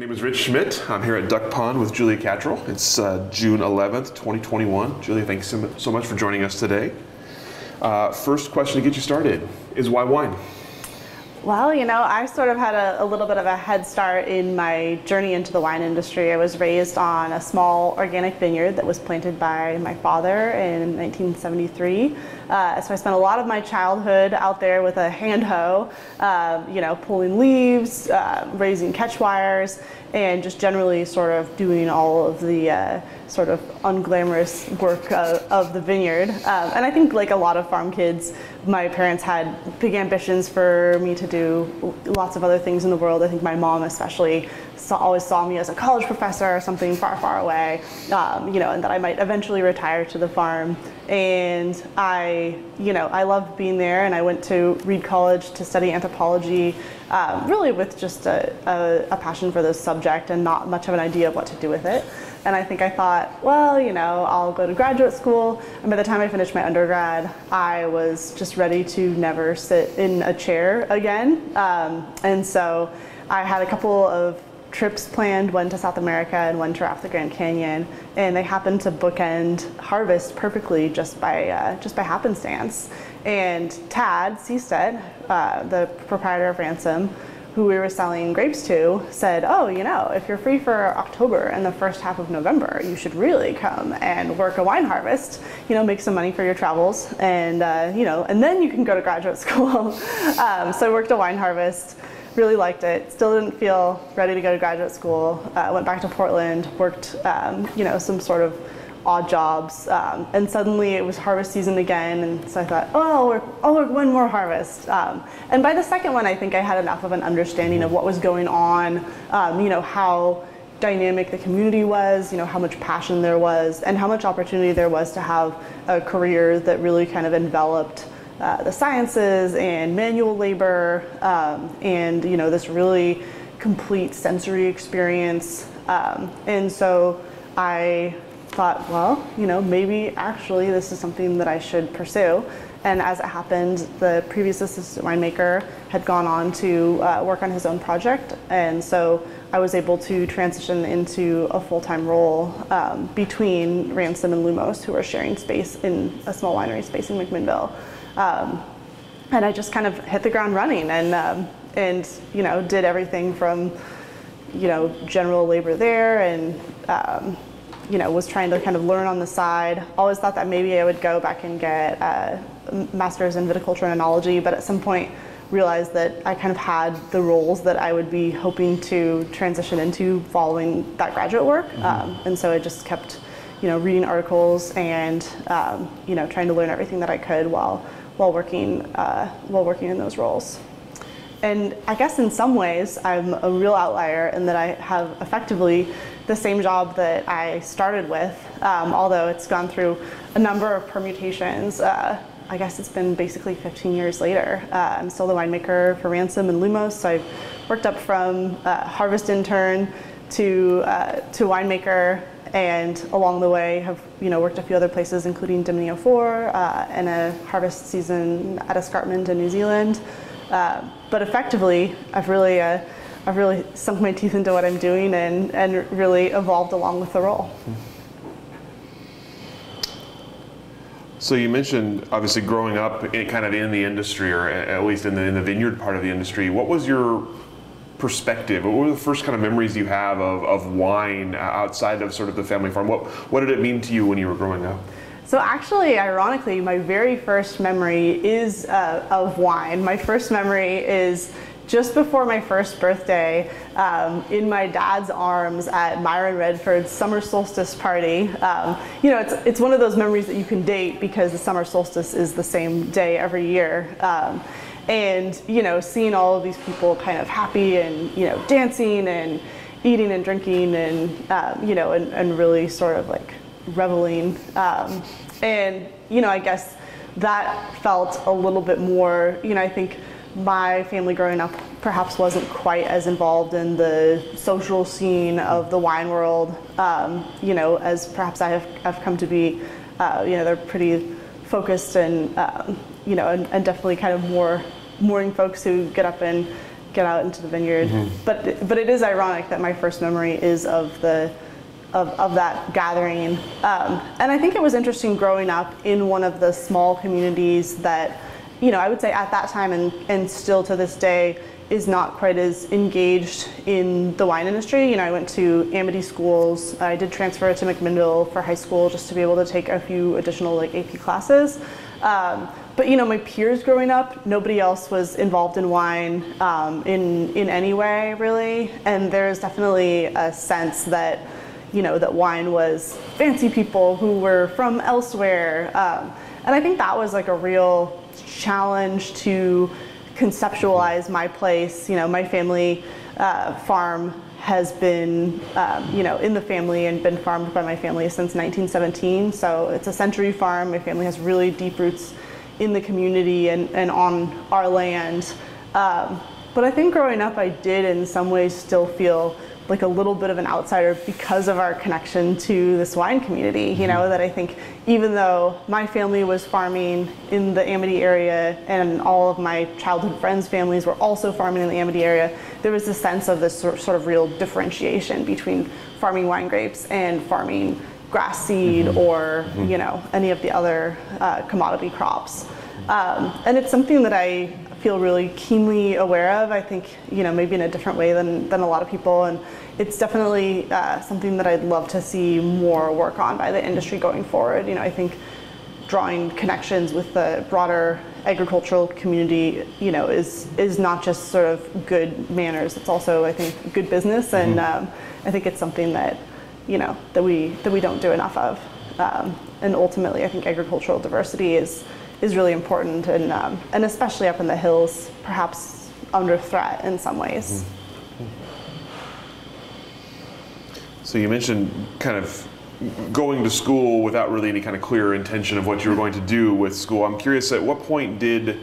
My name is Rich Schmidt. I'm here at Duck Pond with Julia Cattrall. It's uh, June 11th, 2021. Julia, thanks so much for joining us today. Uh, first question to get you started is why wine? Well, you know, I sort of had a, a, little bit of a head start in my journey into the wine industry. I was raised on a small organic vineyard that was planted by my father in 1973. Uh, so I spent a lot of my childhood out there with a hand hoe, uh, you know, pulling leaves, uh, raising catch wires, and just generally sort of doing all of the uh, sort of unglamorous work of the vineyard. Um, and I think, like a lot of farm kids, my parents had big ambitions for me to do lots of other things in the world. I think my mom, especially, saw, always saw me as a college professor or something far, far away, um, you know, and that I might eventually retire to the farm. And I, you know, I loved being there, and I went to Reed College to study anthropology, um, really with just a, a, a passion for this subject and not much of an idea of what to do with it. And I think I thought, well, you know, I'll go to graduate school. And by the time I finished my undergrad, I was just ready to never sit in a chair again. Um, and so I had a couple of trips planned, one to South America and one to off the Grand Canyon, and they happened to bookend harvest perfectly just by uh, just by happenstance. And Tad Seestedt, uh, the proprietor of Ransom, who we were selling grapes to, said, "Oh, you know, if you're free for October and the first half of November, you should really come and work a wine harvest. You know, make some money for your travels, and uh, you know, and then you can go to graduate school." um, so I worked a wine harvest really liked it. Still didn't feel ready to go to graduate school. Uh, went back to Portland, worked, um, you know, some sort of odd jobs, um, and suddenly it was harvest season again. And so I thought, oh, I'll I'll work one more harvest. Um, and by the second one, I think I had enough of an understanding of what was going on. Um, you know how dynamic the community was, you know, how much passion there was, and how much opportunity there was to have a career that really kind of enveloped uh, the sciences and manual labor um, and you know this really complete sensory experience um, and so i thought well you know maybe actually this is something that i should pursue. And as it happened the previous assistant winemaker had gone on to uh, work on his own project. And so i was able to transition into a full-time role um, between ransom and lumos who are sharing space in a small winery space in mcminnville. Um, and I just kind of hit the ground running and, um, and, you know, did everything from, you know, general labor there and, um, you know, was trying to kind of learn on the side. Always thought that maybe I would go back and get a master's in viticulture and enology, but at some point realized that I kind of had the roles that I would be hoping to transition into following that graduate work. Mm-hmm. Um, and so I just kept, you know, reading articles and, um, you know, trying to learn everything that I could while while working uh, while working in those roles. And I guess in some ways I'm a real outlier in that I have effectively the same job that I started with, um, although it's gone through a number of permutations. Uh, I guess it's been basically 15 years later. Uh, I'm still the winemaker for Ransom and Lumos, so I've worked up from uh, harvest intern to uh, to winemaker and along the way have you know worked a few other places including Dominio IV uh, and a harvest season at Escarpment in New Zealand uh, but effectively I've really I've really sunk my teeth into what I'm doing and, and really evolved along with the role. So you mentioned obviously growing up in, kind of in the industry or at least in the, in the vineyard part of the industry. What was your perspective? What were the first kind of memories you have of, of wine outside of sort of the family farm? What, what did it mean to you when you were growing up? So actually, ironically, my very first memory is uh, of wine. My first memory is just before my first birthday um, in my dad's arms at Myron Redford's summer solstice party. Um, you know, it's, it's one of those memories that you can date because the summer solstice is the same day every year. Um, and you know seeing all of these people kind of happy and you know dancing and eating and drinking and um, you know and, and, really sort of like reveling um, and you know, I guess that felt a little bit more. You know, I think my family growing up perhaps wasn't quite as involved in the social scene of the wine world, um, you know, as perhaps I have, have come to be. Uh, you know, they're pretty focused and, um, you know, and, and, definitely kind of more morning folks who get up and get out into the vineyard. Mm-hmm. But, but it is ironic that my first memory is of the, of, of that gathering. Um, and I think it was interesting growing up in one of the small communities that, you know, I would say at that time and, and still to this day is not quite as engaged in the wine industry. You know, I went to Amity schools. I did transfer to McMinnville for high school just to be able to take a few additional like AP classes. Um, but you know, my peers growing up, nobody else was involved in wine um, in in any way really, and there's definitely a sense that you know that wine was fancy people who were from elsewhere, um, and I think that was like a real challenge to conceptualize my place. You know, my family uh, farm has been, um, you know, in the family and been farmed by my family since 1917. So it's a century farm. My family has really deep roots in the community and, and on our land. Um, but I think growing up, I did in some ways still feel like a little bit of an outsider because of our connection to this wine community. You know, mm-hmm. that I think even though my family was farming in the Amity area and all of my childhood friends' families were also farming in the Amity area, there was a sense of this sort of real differentiation between farming wine grapes and farming grass seed mm-hmm. or mm-hmm. you know any of the other uh, commodity crops. Um, and it's something that I feel really keenly aware of. I think, you know, maybe in a different way than, than a lot of people. And it's definitely uh, something that I'd love to see more work on by the industry going forward. You know, I think drawing connections with the broader agricultural community, you know, is is not just sort of good manners. It's also, I think, good business, and mm-hmm. um, I think it's something that, you know, that we that we don't do enough of. Um, and ultimately, I think agricultural diversity is is really important, and um, and especially up in the hills, perhaps under threat in some ways. Mm-hmm. So you mentioned kind of going to school without really any kind of clear intention of what you were going to do with school. I'm curious, at what point did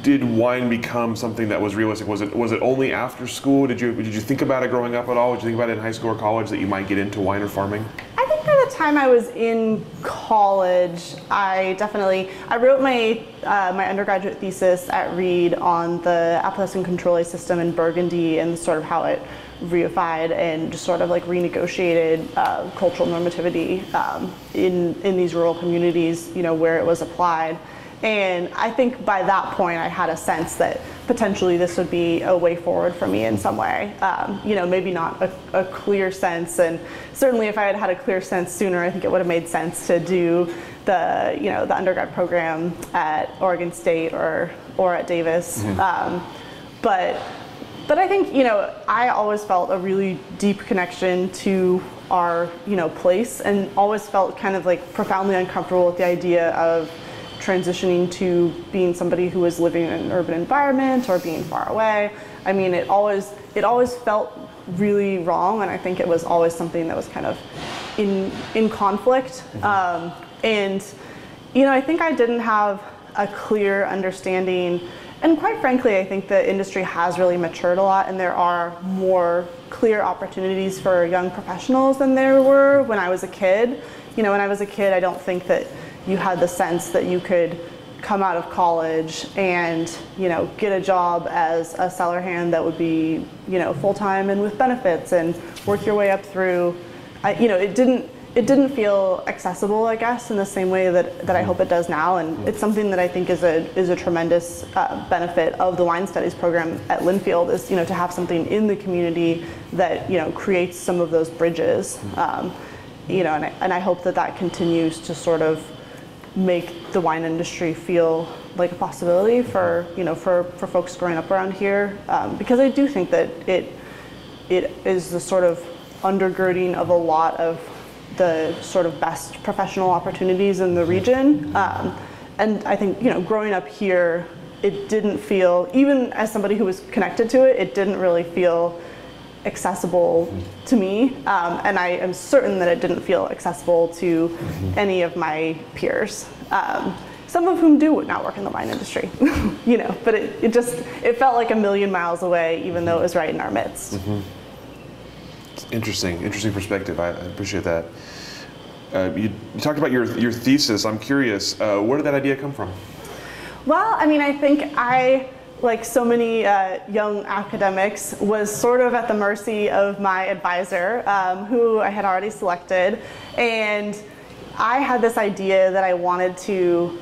did wine become something that was realistic? Was it was it only after school? Did you did you think about it growing up at all? Did you think about it in high school or college that you might get into wine or farming? I think by the time I was in college, I definitely I wrote my uh, my undergraduate thesis at Reed on the appellation contrôlé system in Burgundy and sort of how it reified and just sort of like renegotiated uh, cultural normativity um, in in these rural communities, you know, where it was applied. And I think by that point, I had a sense that potentially this would be a way forward for me in some way. Um, you know, maybe not a, a, clear sense, and certainly if I had had a clear sense sooner, I think it would have made sense to do the you know the undergrad program at Oregon State or or at Davis. Mm-hmm. Um, but but I think you know I always felt a really deep connection to our you know place, and always felt kind of like profoundly uncomfortable with the idea of transitioning to being somebody who was living in an urban environment or being far away. I mean, it always it always felt really wrong, and I think it was always something that was kind of in in conflict. Mm-hmm. Um, and you know, I think I didn't have a clear understanding. And quite frankly, I think the industry has really matured a lot, and there are more clear opportunities for young professionals than there were when I was a kid. You know, when I was a kid, I don't think that you had the sense that you could come out of college and you know get a job as a cellar hand that would be you know full time and with benefits and work your way up through I, you know it didn't it didn't feel accessible I guess in the same way that, that I hope it does now. And it's something that I think is a is a tremendous uh, benefit of the wine studies program at Linfield is you know to have something in the community that you know creates some of those bridges. Um, you know and I, and I hope that that continues to sort of make the wine industry feel like a possibility for you know for, for folks growing up around here. Um, because I do think that it it is the sort of undergirding of a lot of the sort of best professional opportunities in the region um, and I think you know growing up here it didn't feel even as somebody who was connected to it it didn't really feel accessible to me, um, and I am certain that it didn't feel accessible to any of my peers. Um, some of whom do not work in the wine industry, you know, but it, it just, it felt like a million miles away, even though it was right in our midst. Interesting, interesting perspective. I, I appreciate that. Uh, you, you talked about your your thesis. I'm curious, uh, where did that idea come from? Well, I mean, I think I, like so many uh, young academics, was sort of at the mercy of my advisor, um, who I had already selected. And I had this idea that I wanted to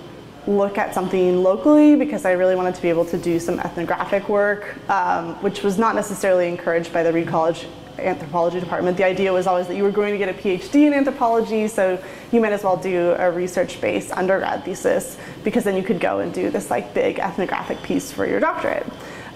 look at something locally because I really wanted to be able to do some ethnographic work, um, which was not necessarily encouraged by the Reed College anthropology department. The idea was always that you were going to get a PhD in anthropology, so you might as well do a research-based undergrad thesis because then you could go and do this like big ethnographic piece for your doctorate.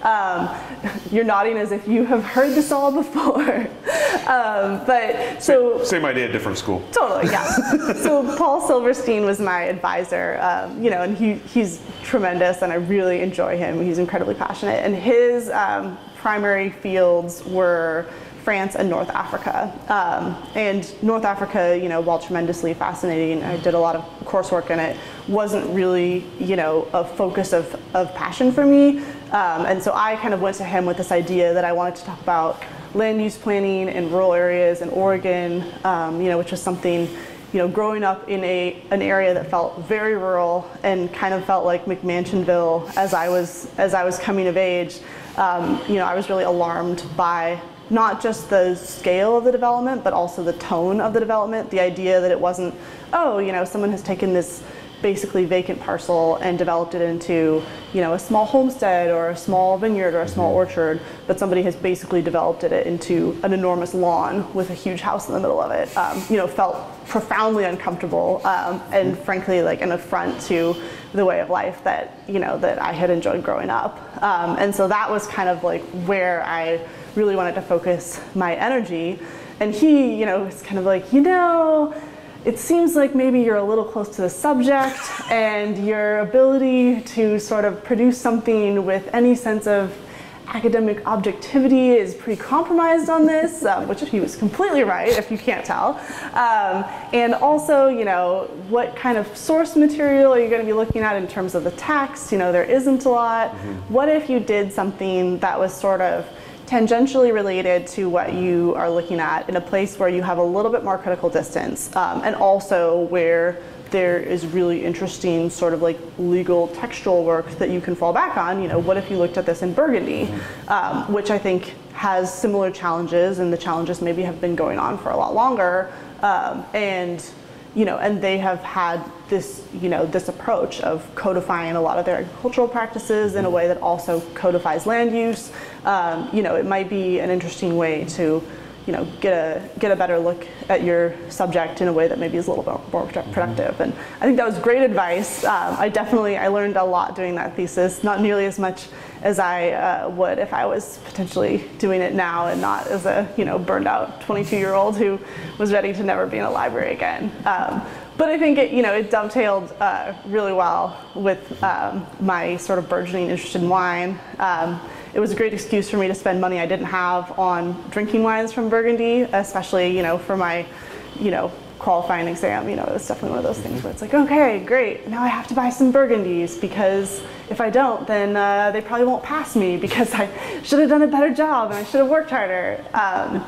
Um, you're nodding as if you have heard this all before. um, but so Same idea, different school. Totally, yeah. so Paul Silverstein was my advisor, um, you know, and he, he's tremendous, and I really enjoy him. He's incredibly passionate, and his um, primary fields were France and North Africa. Um, and North Africa, you know, while tremendously fascinating, I did a lot of coursework in it, wasn't really, you know, a focus of, of passion for me. Um, and so I kind of went to him with this idea that I wanted to talk about land use planning in rural areas in Oregon, um, you know, which was something, you know, growing up in a an area that felt very rural and kind of felt like McMansionville as I was as I was coming of age. Um, you know, I was really alarmed by not just the scale of the development, but also the tone of the development. The idea that it wasn't, oh, you know, someone has taken this basically vacant parcel and developed it into, you know, a small homestead or a small vineyard or a small orchard, but somebody has basically developed it into an enormous lawn with a huge house in the middle of it. Um, you know, felt profoundly uncomfortable um, and frankly like an affront to the way of life that you know that I had enjoyed growing up. Um, and so that was kind of like where I really wanted to focus my energy. And he, you know, was kind of like, you know, it seems like maybe you're a little close to the subject and your ability to sort of produce something with any sense of academic objectivity is pretty compromised on this, um, which he was completely right, if you can't tell. Um, and also, you know, what kind of source material are you going to be looking at in terms of the text? You know, there isn't a lot. What if you did something that was sort of tangentially related to what you are looking at in a place where you have a little bit more critical distance um, and also where there is really interesting sort of like legal textual work that you can fall back on. You know, what if you looked at this in Burgundy, um, which I think has similar challenges, and the challenges maybe have been going on for a lot longer, um, and you know, and they have had this, you know, this approach of codifying a lot of their agricultural practices in a way that also codifies land use. Um, you know, it might be an interesting way to you know, get a get a better look at your subject in a way that maybe is a little bit more productive. And I think that was great advice. Um, I definitely I learned a lot doing that thesis, not nearly as much as I uh, would if I was potentially doing it now and not as a you know burned out 22 year old who was ready to never be in a library again. Um, but I think it, you know, it dovetailed uh, really well with um, my sort of burgeoning interest in wine. Um, it was a great excuse for me to spend money I didn't have on drinking wines from Burgundy, especially, you know, for my, you know, qualifying exam. You know, it was definitely one of those things where it's like, okay, great, now I have to buy some Burgundies because if I don't, then uh, they probably won't pass me because I should have done a better job and I should have worked harder. Um,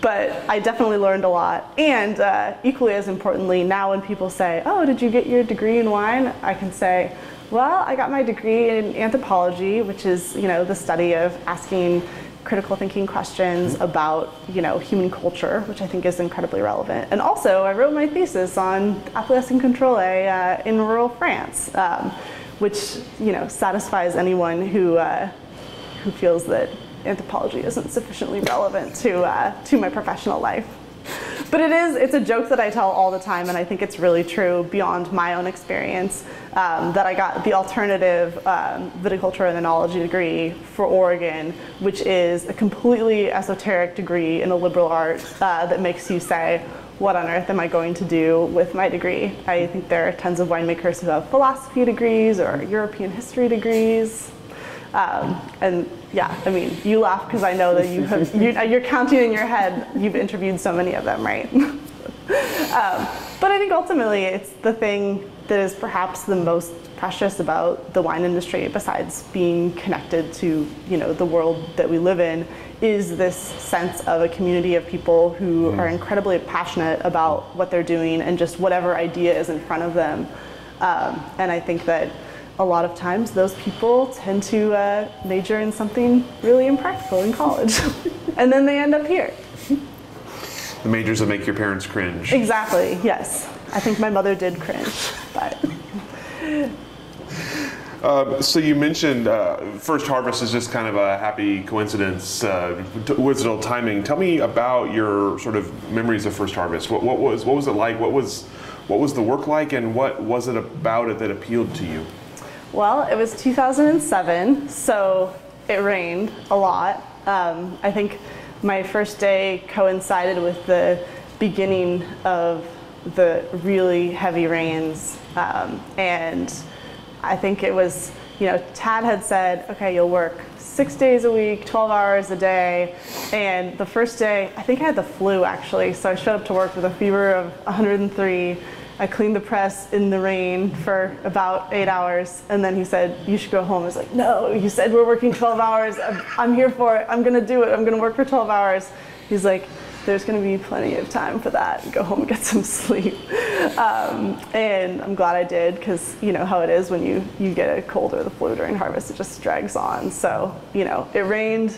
but I definitely learned a lot. And uh, equally as importantly, now when people say, oh, did you get your degree in wine? I can say, well, I got my degree in anthropology, which is, you know, the study of asking critical thinking questions about, you know, human culture, which I think is incredibly relevant. And also, I wrote my thesis on Appellation and Controle uh, in rural France, um, which, you know, satisfies anyone who, uh, who feels that anthropology isn't sufficiently relevant to, uh, to my professional life. But it is, it's a joke that I tell all the time, and I think it's really true beyond my own experience um, that I got the alternative um, viticulture and enology degree for Oregon, which is a completely esoteric degree in a liberal art uh, that makes you say, what on earth am I going to do with my degree? I think there are tons of winemakers who have philosophy degrees or European history degrees. Um, and yeah, I mean, you laugh because I know that you have, you're, you're, counting in your head, you've interviewed so many of them, right? um, but I think ultimately it's the thing that is perhaps the most precious about the wine industry, besides being connected to you know the world that we live in, is this sense of a community of people who mm. are incredibly passionate about what they're doing and just whatever idea is in front of them. Um, and I think that a lot of times those people tend to uh, major in something really impractical in college, and then they end up here. The majors that make your parents cringe. Exactly. Yes, I think my mother did cringe, but. Uh, so you mentioned uh, first harvest is just kind of a happy coincidence, uh, coincidental timing. Tell me about your sort of memories of first harvest. What, what, was what was it like? What was what was the work like, and what was it about it that appealed to you? Well, it was 2007, so it rained a lot. Um, I think my first day coincided with the beginning of the really heavy rains, um, and I think it was, you know, Tad had said, okay, you'll work six days a week, 12 hours a day. And the first day, I think I had the flu actually. So I showed up to work with a fever of 103. I cleaned the press in the rain for about eight hours. And then he said, You should go home. I was like, No, you said we're working 12 hours. I'm, I'm here for it. I'm going to do it. I'm going to work for 12 hours. He's like, there's going to be plenty of time for that. Go home and get some sleep. Um, and I'm glad I did because you know how it is when you, you get a cold or the flu during harvest, it just drags on. So, you know, it rained.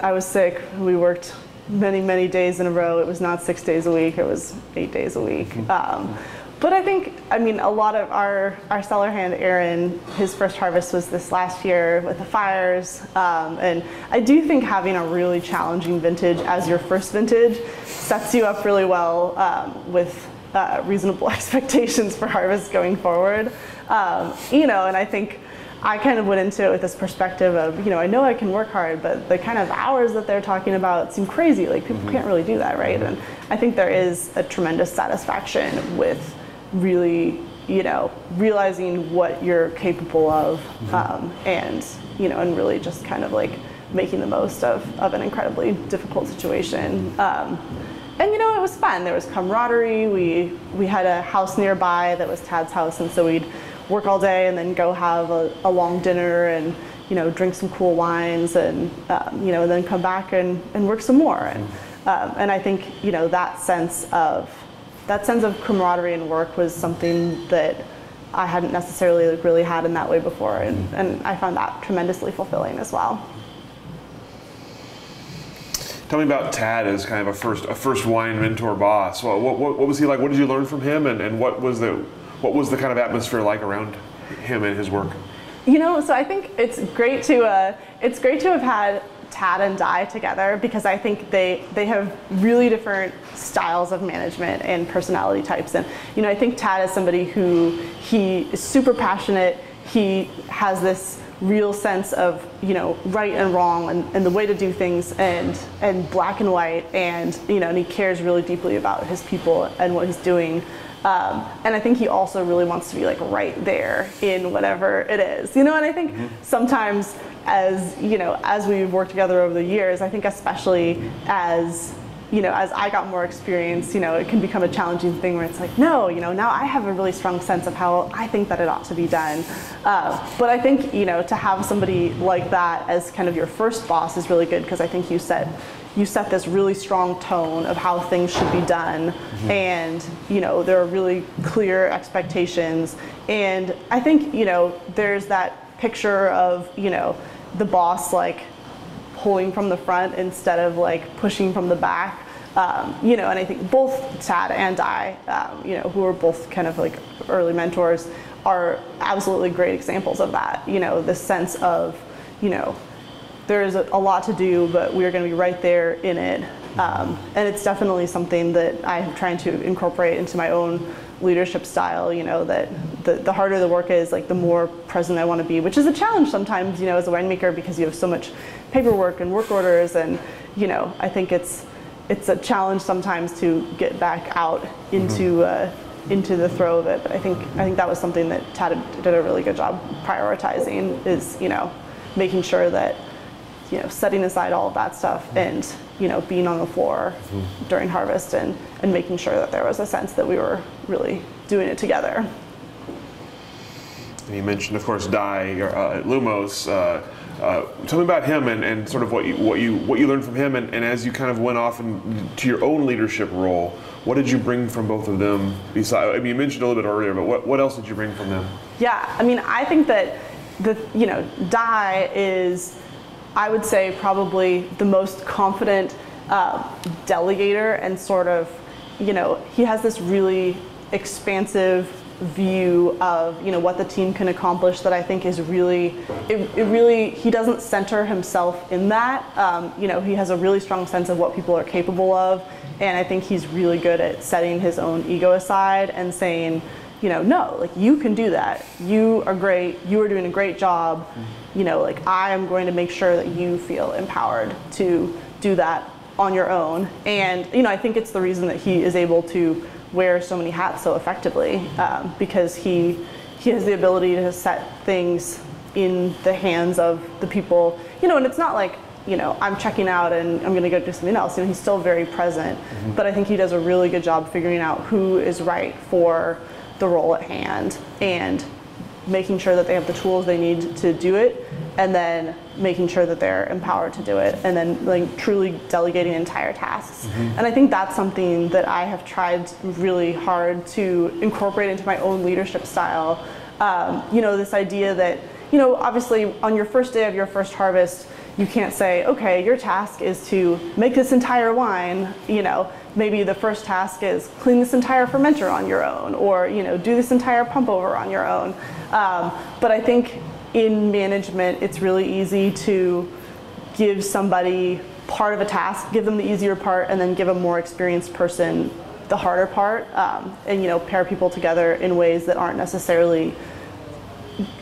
I was sick. We worked many, many days in a row. It was not six days a week, it was eight days a week. Mm-hmm. Um, but I think, I mean, a lot of our, our cellar hand, Aaron, his first harvest was this last year with the fires. Um, and I do think having a really challenging vintage as your first vintage sets you up really well um, with uh, reasonable expectations for harvest going forward. Um, you know, and I think I kind of went into it with this perspective of, you know, I know I can work hard, but the kind of hours that they're talking about seem crazy. Like people mm-hmm. can't really do that, right? And I think there is a tremendous satisfaction with really you know realizing what you're capable of mm-hmm. um, and you know and really just kind of like making the most of, of an incredibly difficult situation. Um, and you know it was fun. There was camaraderie. We we had a house nearby that was tad's house and so we'd work all day and then go have a, a long dinner and you know drink some cool wines and um, you know and then come back and, and work some more. And mm-hmm. um, and I think you know that sense of that sense of camaraderie and work was something that I hadn't necessarily like, really had in that way before, and, mm-hmm. and I found that tremendously fulfilling as well. Tell me about Tad as kind of a first a first wine mentor boss. Well, what, what, what was he like? What did you learn from him, and, and what was the what was the kind of atmosphere like around him and his work? You know, so I think it's great to uh, it's great to have had Tad and Dai together because I think they they have really different styles of management and personality types. And you know, I think Tad is somebody who he is super passionate. He has this real sense of you know right and wrong and, and the way to do things and and black and white and you know and he cares really deeply about his people and what he's doing um, and I think he also really wants to be like right there in whatever it is, you know. And I think mm-hmm. sometimes, as you know, as we've worked together over the years, I think especially as you know, as I got more experience, you know, it can become a challenging thing where it's like, no, you know, now I have a really strong sense of how I think that it ought to be done. Uh, but I think, you know, to have somebody like that as kind of your first boss is really good because I think you set you set this really strong tone of how things should be done mm-hmm. and you know there are really clear expectations and i think you know there's that picture of you know the boss like pulling from the front instead of like pushing from the back um, you know and i think both tad and Dai um, you know who are both kind of like early mentors are absolutely great examples of that you know the sense of you know there's a, a lot to do, but we're going to be right there in it. Um, and it's definitely something that I'm trying to incorporate into my own leadership style. You know that the, the harder the work is, like the more present I want to be, which is a challenge sometimes. You know, as a winemaker because you have so much paperwork and work orders, and you know, I think it's it's a challenge sometimes to get back out into. Mm-hmm. Uh, into the throw of it, but I think I think that was something that Tad did a really good job prioritizing. Is you know making sure that you know setting aside all of that stuff and you know being on the floor mm-hmm. during harvest and and making sure that there was a sense that we were really doing it together. And you mentioned, of course, Dai uh, Lumos. Uh, uh, tell me about him and, and sort of what you what you what you learned from him, and, and as you kind of went off into your own leadership role, what did you bring from both of them? Besides, I mean, you mentioned a little bit earlier, but what, what else did you bring from them? Yeah, I mean, I think that the you know Dai is, I would say, probably the most confident uh, delegator and sort of, you know, he has this really expansive view of you know what the team can accomplish that I think is really it, it really he doesn't center himself in that. Um, you know he has a really strong sense of what people are capable of and I think he's really good at setting his own ego aside and saying you know no like you can do that. You are great. You are doing a great job. You know like I am going to make sure that you feel empowered to do that on your own. And you know I think it's the reason that he is able to wear so many hats so effectively um, because he he has the ability to set things in the hands of the people. You know and it's not like you know i'm checking out and i'm going to go do something else. You know he's still very present mm-hmm. but i think he does a really good job figuring out who is right for the role at hand and making sure that they have the tools they need to do it and then making sure that they're empowered to do it and then like truly delegating entire tasks mm-hmm. and i think that's something that i have tried really hard to incorporate into my own leadership style um, you know this idea that you know obviously on your first day of your first harvest you can't say okay your task is to make this entire wine you know maybe the first task is clean this entire fermenter on your own or you know do this entire pump over on your own. Um, but i think in management, it's really easy to give somebody part of a task, give them the easier part, and then give a more experienced person the harder part, um, and you know pair people together in ways that aren't necessarily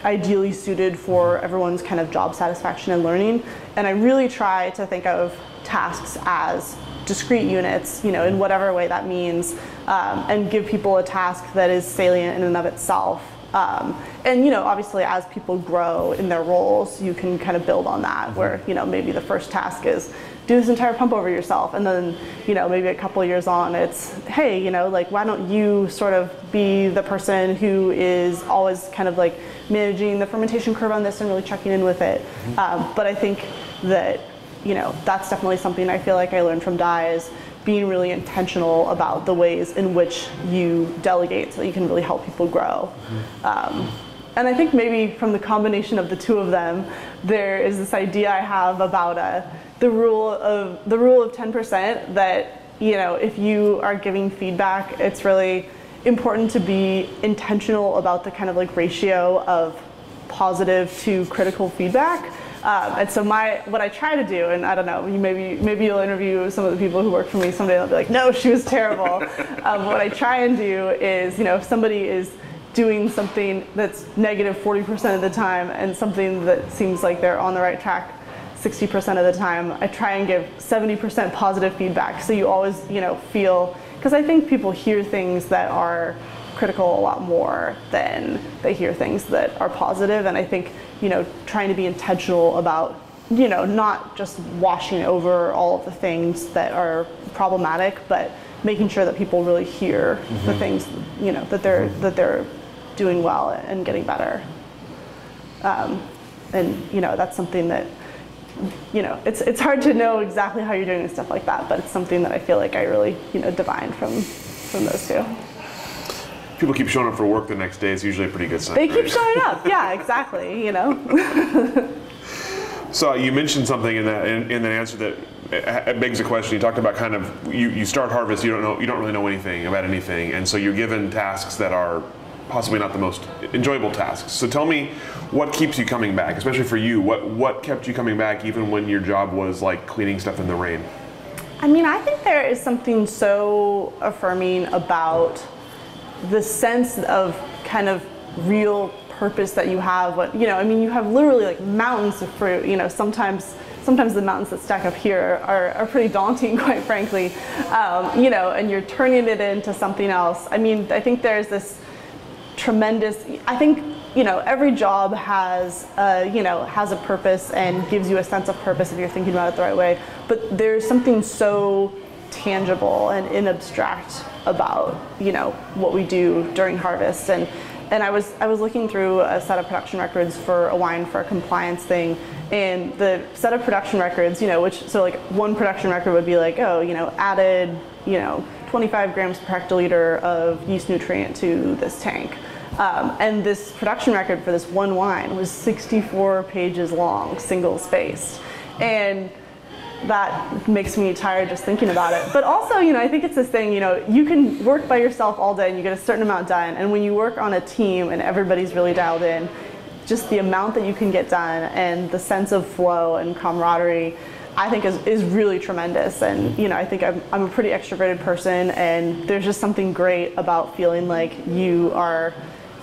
ideally suited for everyone's kind of job satisfaction and learning. And I really try to think of tasks as discrete units, you know, in whatever way that means, um, and give people a task that is salient in and of itself um, and you know, obviously, as people grow in their roles, you can kind of build on that. Mm-hmm. Where you know, maybe the first task is do this entire pump over yourself, and then you know, maybe a couple years on, it's hey, you know, like why don't you sort of be the person who is always kind of like managing the fermentation curve on this and really checking in with it. Mm-hmm. Um, but I think that you know, that's definitely something I feel like I learned from Dai is being really intentional about the ways in which you delegate so that you can really help people grow. Mm-hmm. Um, and I think maybe from the combination of the two of them, there is this idea I have about uh, the rule of the rule of 10% that you know if you are giving feedback, it's really important to be intentional about the kind of like ratio of positive to critical feedback. Um, and so my what I try to do, and I don't know, maybe maybe you'll interview some of the people who work for me someday. And they'll be like, no, she was terrible. um, what I try and do is, you know, if somebody is doing something that's negative 40% of the time and something that seems like they're on the right track 60% of the time, I try and give 70% positive feedback. So you always, you know, feel because I think people hear things that are critical a lot more than they hear things that are positive. And I think, you know, trying to be intentional about, you know, not just washing over all of the things that are problematic, but making sure that people really hear mm-hmm. the things, you know, that they're mm-hmm. that they're doing well and getting better. Um, and you know, that's something that you know, it's it's hard to know exactly how you're doing and stuff like that, but it's something that I feel like I really, you know, divined from from those two people keep showing up for work the next day, it's usually a pretty good sign. They keep showing up. Yeah, exactly. You know. so you mentioned something in that in, in that answer that uh, it begs a question. You talked about kind of you, you start harvest, you don't know you don't really know anything about anything, and so you're given tasks that are possibly not the most enjoyable tasks. So tell me what keeps you coming back, especially for you. What what kept you coming back even when your job was like cleaning stuff in the rain? I mean, I think there is something so affirming about the sense of kind of real purpose that you have what you know i mean you have literally like mountains of fruit you know sometimes sometimes the mountains that stack up here are, are pretty daunting quite frankly um, you know and you're turning it into something else i mean i think there's this tremendous. I think you know every job has you know has a purpose and gives you a sense of purpose if you're thinking about it the right way. But there's something so tangible and in abstract about you know what we do during harvest and and I was I was looking through a set of production records for a wine for a compliance thing and the set of production records you know which so like one production record would be like oh you know added you know 25 grams per hectoliter of yeast nutrient to this tank um, and this production record for this one wine was 64 pages long single spaced and that makes me tired just thinking about it. But also, you know, I think it's this thing, you know, you can work by yourself all day and you get a certain amount done. And when you work on a team and everybody's really dialed in, just the amount that you can get done and the sense of flow and camaraderie, I think is, is really tremendous. And, you know, I think I'm, I'm a pretty extroverted person and there's just something great about feeling like you are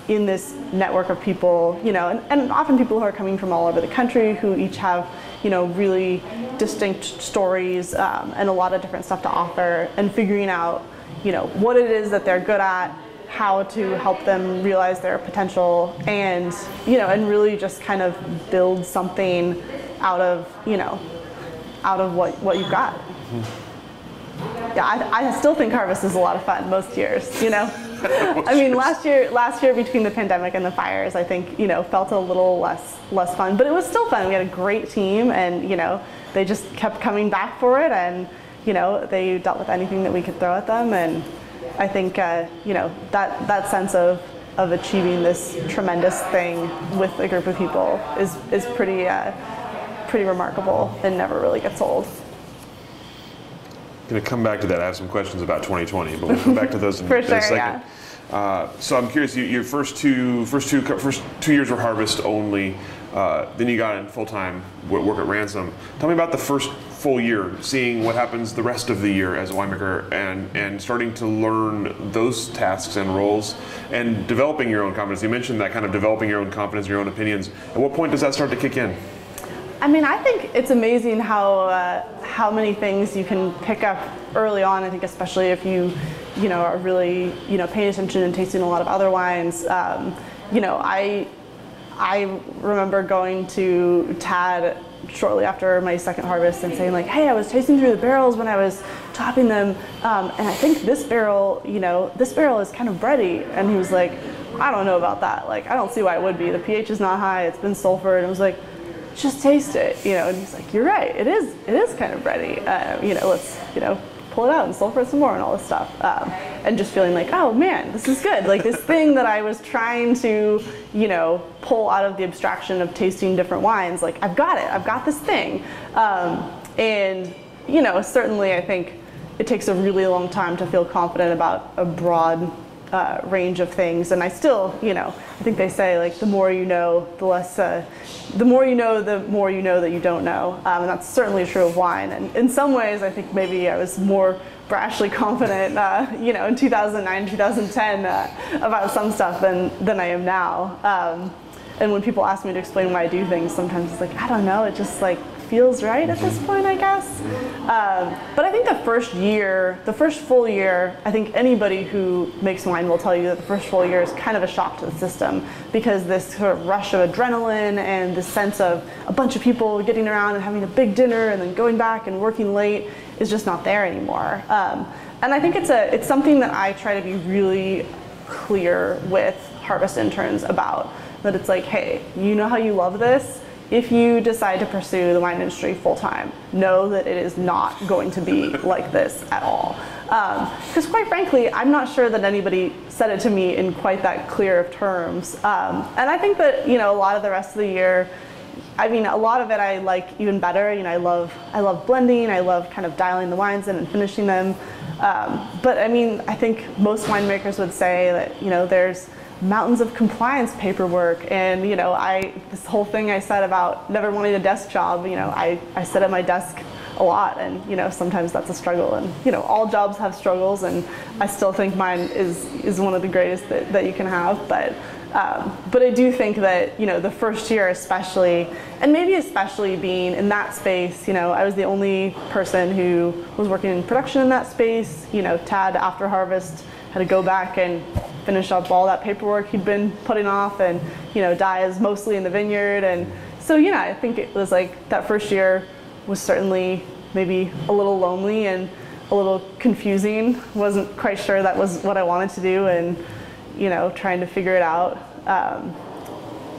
in this network of people, you know, and, and often people who are coming from all over the country who each have, you know, really distinct stories um, and a lot of different stuff to offer, and figuring out, you know, what it is that they're good at, how to help them realize their potential, and you know, and really just kind of build something out of, you know, out of what what you've got. Mm-hmm. Yeah, I, I still think harvest is a lot of fun most years, you know. I mean, last year, last year between the pandemic and the fires, I think you know felt a little less less fun, but it was still fun. We had a great team, and you know they just kept coming back for it, and you know they dealt with anything that we could throw at them, and I think uh, you know that that sense of of achieving this tremendous thing with a group of people is is pretty uh, pretty remarkable and never really gets old going to come back to that. I have some questions about 2020, but we'll come back to those in, in a second. Yeah. Uh, so I'm curious. You, your first two, first two, first two years were harvest only. Uh, then you got in full time work at Ransom. Tell me about the first full year, seeing what happens the rest of the year as a winemaker, and and starting to learn those tasks and roles, and developing your own confidence. You mentioned that kind of developing your own confidence, your own opinions. At what point does that start to kick in? I mean, I think it's amazing how uh, how many things you can pick up early on. I think especially if you, you know, are really you know paying attention and tasting a lot of other wines. Um, you know, I I remember going to Tad shortly after my second harvest and saying like, hey, I was tasting through the barrels when I was topping them, um, and I think this barrel, you know, this barrel is kind of bready. And he was like, I don't know about that. Like, I don't see why it would be. The pH is not high. It's been sulfured. And I was like just taste it, you know. And he's like, you're right, it is, it is kind of bready. Uh, you know, let's, you know, pull it out and sulfur it some more and all this stuff. Um, and just feeling like, oh man, this is good. Like this thing that I was trying to, you know, pull out of the abstraction of tasting different wines, like I've got it, I've got this thing. Um, and, you know, certainly I think it takes a really long time to feel confident about a broad uh, range of things. And I still, you know, I think they say like the more you know, the less, uh, the more you know, the more you know that you don't know. Um, and that's certainly true of wine. And in some ways, I think maybe I was more brashly confident, uh, you know, in 2009, 2010 uh, about some stuff than, than I am now. Um, and when people ask me to explain why I do things, sometimes it's like, I don't know, it just like feels right at this point, I guess. Um, but I think the first year, the first full year, I think anybody who makes wine will tell you that the first full year is kind of a shock to the system because this sort of rush of adrenaline and this sense of a bunch of people getting around and having a big dinner and then going back and working late is just not there anymore. Um, and I think it's a it's something that I try to be really clear with harvest interns about that it's like, hey, you know how you love this if you decide to pursue the wine industry full time, know that it is not going to be like this at all. Because um, quite frankly, I'm not sure that anybody said it to me in quite that clear of terms. Um, and I think that you know a lot of the rest of the year, I mean, a lot of it I like even better. You know, I love I love blending. I love kind of dialing the wines in and finishing them. Um, but I mean, I think most winemakers would say that you know there's mountains of compliance paperwork. And you know I this whole thing I said about never wanting a desk job you know I, I sit at my desk a lot. And you know sometimes that's a struggle. And you know all jobs have struggles. And I still think mine is is one of the greatest that, that you can have. But um, but I do think that you know the first year especially and maybe especially being in that space you know I was the only person who was working in production in that space. You know Tad after harvest had to go back and finish up all that paperwork he'd been putting off, and you know, Dai is mostly in the vineyard, and so yeah, I think it was like that first year was certainly maybe a little lonely and a little confusing. wasn't quite sure that was what I wanted to do, and you know, trying to figure it out. Um,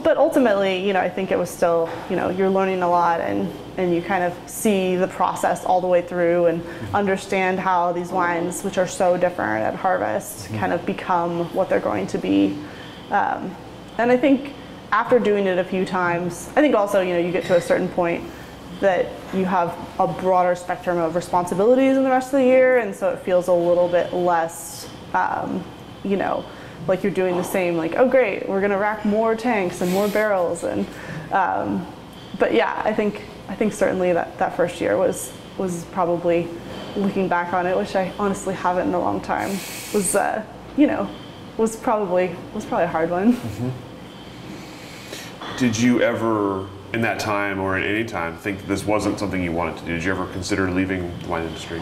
but ultimately, you know, I think it was still, you know, you're learning a lot and, and you kind of see the process all the way through and understand how these wines, which are so different at harvest, kind of become what they're going to be. Um, and I think after doing it a few times, I think also, you know, you get to a certain point that you have a broader spectrum of responsibilities in the rest of the year, and so it feels a little bit less, um, you know, like you're doing the same like oh great we're going to rack more tanks and more barrels and um, but yeah i think i think certainly that that first year was was probably looking back on it which i honestly haven't in a long time was uh, you know was probably was probably a hard one. Mm-hmm. did you ever in that time or at any time think this wasn't something you wanted to do? Did you ever consider leaving the wine industry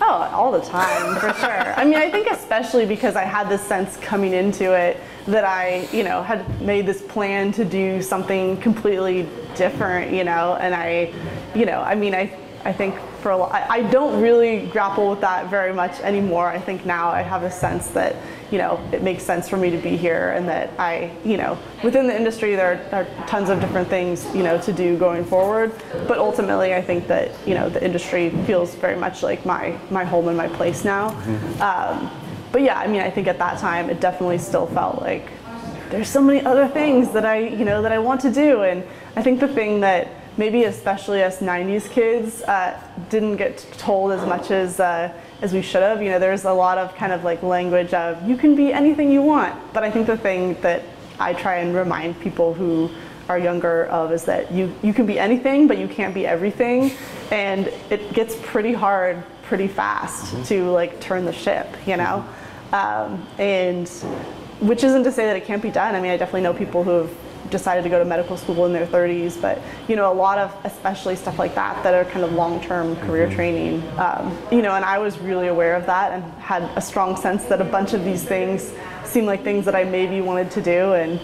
Oh, all the time, for sure. I mean, I think especially because I had this sense coming into it that I, you know, had made this plan to do something completely different, you know, and I, you know, I mean, I, I think for a lot, I, I don't really grapple with that very much anymore. I think now I have a sense that, you know, it makes sense for me to be here and that I, you know, within the industry there are, are, tons of different things, you know, to do going forward. But ultimately I think that, you know, the industry feels very much like my, my home and my place now. Mm-hmm. Um, but yeah, I mean, I think at that time it definitely still felt like there's so many other things that I, you know, that I want to do. And I think the thing that maybe especially us 90s kids uh, didn't get told as much as uh, as we should have. You know, there's a lot of kind of like language of you can be anything you want. But I think the thing that I try and remind people who are younger of is that you, you can be anything, but you can't be everything. And it gets pretty hard pretty fast mm-hmm. to like turn the ship, you know? Mm-hmm. Um, and which isn't to say that it can't be done. I mean, I definitely know people who have decided to go to medical school in their 30s, but you know, a lot of especially stuff like that that are kind of long-term career mm-hmm. training. Um, you know, and I was really aware of that and had a strong sense that a bunch of these things seemed like things that I maybe wanted to do and.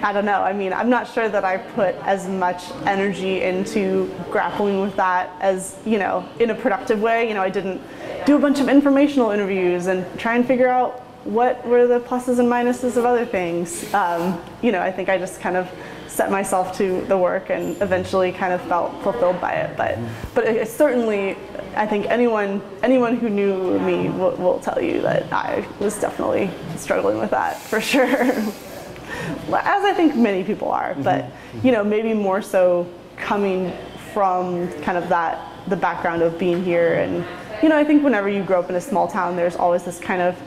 I don't know. I mean, I'm not sure that I put as much energy into grappling with that as, you know, in a productive way. You know, I didn't do a bunch of informational interviews and try and figure out what were the pluses and minuses of other things? Um, you know, I think I just kind of set myself to the work and eventually kind of felt fulfilled by it. But but it, it certainly, I think anyone anyone who knew me will, will, tell you that I was definitely struggling with that for sure. As I think many people are, mm-hmm. but you know, maybe more so coming from kind of that the background of being here and you know, I think whenever you grow up in a small town, there's always this kind of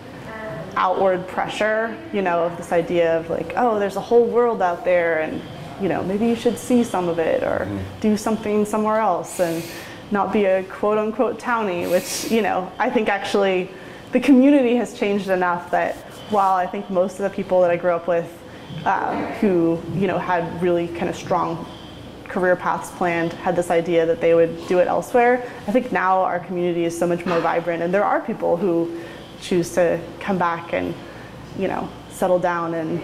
outward pressure, you know, of this idea of like, oh, there's a whole world out there and, you know, maybe you should see some of it or mm. do something somewhere else and not be a quote unquote townie, which, you know, I think actually the community has changed enough that while I think most of the people that I grew up with um, who, you know, had really kind of strong career paths planned had this idea that they would do it elsewhere. I think now our community is so much more vibrant and there are people who choose to come back and, you know, settle down and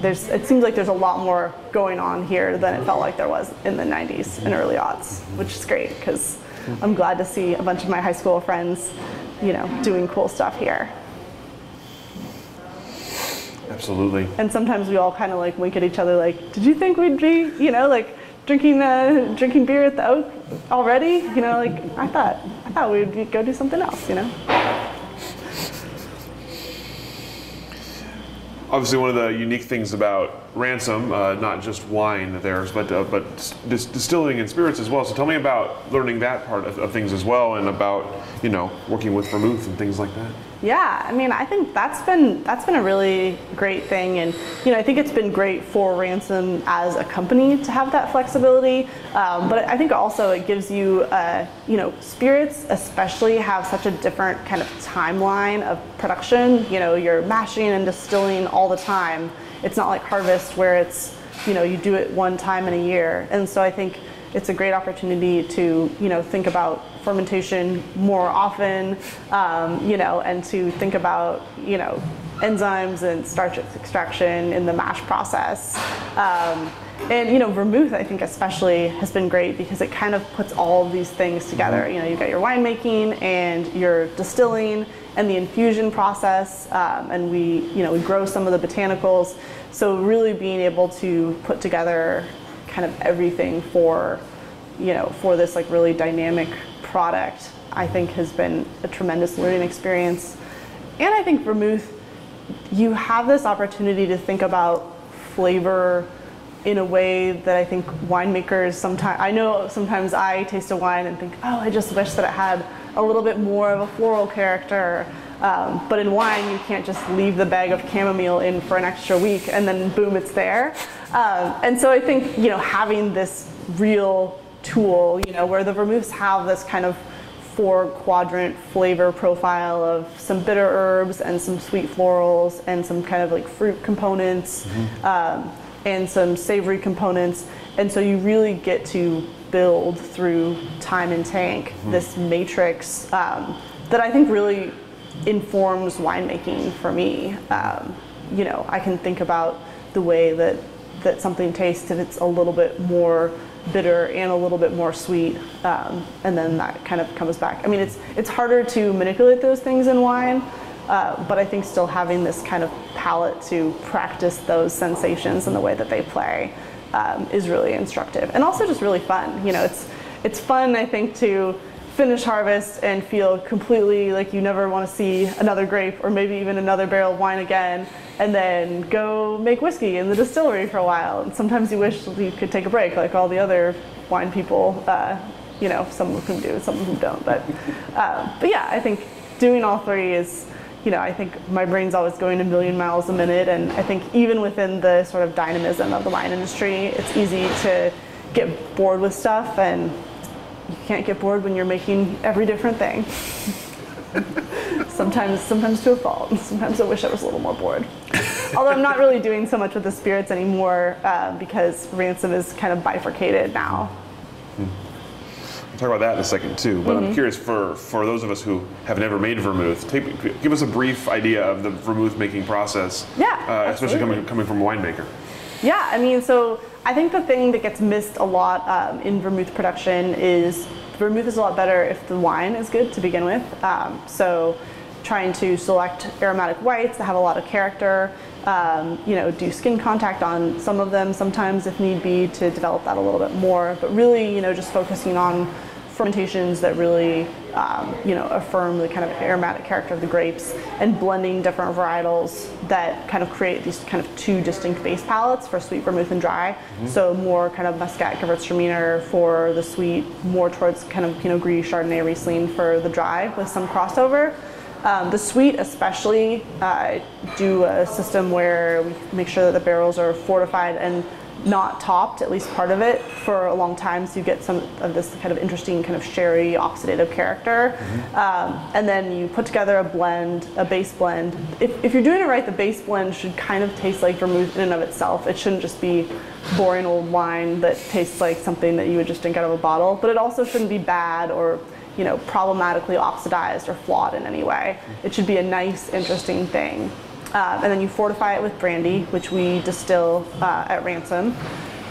there's, it seems like there's a lot more going on here than it felt like there was in the 90s and early aughts, which is great because I'm glad to see a bunch of my high school friends, you know, doing cool stuff here. Absolutely. And sometimes we all kind of like wink at each other, like, "Did you think we'd be, you know, like drinking uh, drinking beer at the Oak already? You know, like I thought I thought we'd go do something else, you know." Obviously one of the unique things about Ransom, uh, not just wine theirs, but uh, but dis- distilling and spirits as well. So tell me about learning that part of, of, things as well, and about you know working with vermouth and things like that. Yeah, I mean, I think that's been that's been a really great thing, and you know, I think it's been great for Ransom as a company to have that flexibility. Um, but I think also it gives you, uh, you know, spirits especially have such a different kind of timeline of production. You know, you're mashing and distilling all the time. It's not like harvest where it's, you know, you do it one time in a year, and so I think it's a great opportunity to you know think about fermentation more often, um, you know, and to think about you know enzymes and starch extraction in the mash process. Um, and you know, vermouth, I think especially has been great because it kind of puts all of these things together. You know, you've got your winemaking and your distilling and the infusion process, um, and we, you know, we grow some of the botanicals. So really being able to put together kind of everything for, you know, for this like really dynamic product, I think has been a tremendous learning experience. And I think vermouth, you have this opportunity to think about flavor in a way that I think winemakers sometimes, I know sometimes I taste a wine and think, oh, I just wish that it had a little bit more of a floral character. Um, but in wine, you can't just leave the bag of chamomile in for an extra week and then boom, it's there. Um, and so I think, you know, having this real tool, you know, where the vermouths have this kind of four quadrant flavor profile of some bitter herbs and some sweet florals and some kind of like fruit components. Mm-hmm. Um, and some savory components. And so you really get to build through time and tank mm-hmm. this matrix um, that I think really informs winemaking for me. Um, you know, I can think about the way that, that something tastes if it's a little bit more bitter and a little bit more sweet, um, and then that kind of comes back. I mean, it's it's harder to manipulate those things in wine, uh, but I think still having this kind of palate to practice those sensations and the way that they play um, is really instructive and also just really fun. You know, it's it's fun I think to finish harvest and feel completely like you never want to see another grape or maybe even another barrel of wine again and then go make whiskey in the distillery for a while and sometimes you wish you could take a break like all the other wine people uh, you know some of them do some of them don't but uh, but yeah i think doing all three is you know, I think my brain's always going a million miles a minute, and I think even within the sort of dynamism of the wine industry, it's easy to get bored with stuff, and you can't get bored when you're making every different thing. sometimes, sometimes to a fault. Sometimes I wish I was a little more bored. Although I'm not really doing so much with the spirits anymore uh, because Ransom is kind of bifurcated now. We'll talk about that in a second too. But mm-hmm. I'm curious for, for those of us who have never made vermouth, take, give us a brief idea of the vermouth making process. Yeah, uh, especially coming coming from a winemaker. Yeah, I mean, so I think the thing that gets missed a lot um, in vermouth production is vermouth is a lot better if the wine is good to begin with. Um, so trying to select aromatic whites that have a lot of character. Um, you know, do skin contact on some of them sometimes if need be to develop that a little bit more. But really, you know, just focusing on fermentations that really, um, you know, affirm the kind of aromatic character of the grapes and blending different varietals that kind of create these kind of two distinct base palettes for sweet vermouth and dry. Mm-hmm. So more kind of Muscat Gewürztraminer for the sweet, more towards kind of Pinot Gris, Chardonnay, Riesling for the dry with some crossover. Um, the sweet, especially, uh, do a system where we make sure that the barrels are fortified and not topped, at least part of it, for a long time, so you get some of this kind of interesting kind of sherry oxidative character. Mm-hmm. Um, and then you put together a blend, a base blend. If, if you're doing it right, the base blend should kind of taste like vermouth in and of itself. It shouldn't just be boring old wine that tastes like something that you would just drink out of a bottle. But it also shouldn't be bad or you know problematically oxidized or flawed in any way. It should be a nice, interesting thing. Um, and then you fortify it with brandy, which we distill uh, at Ransom.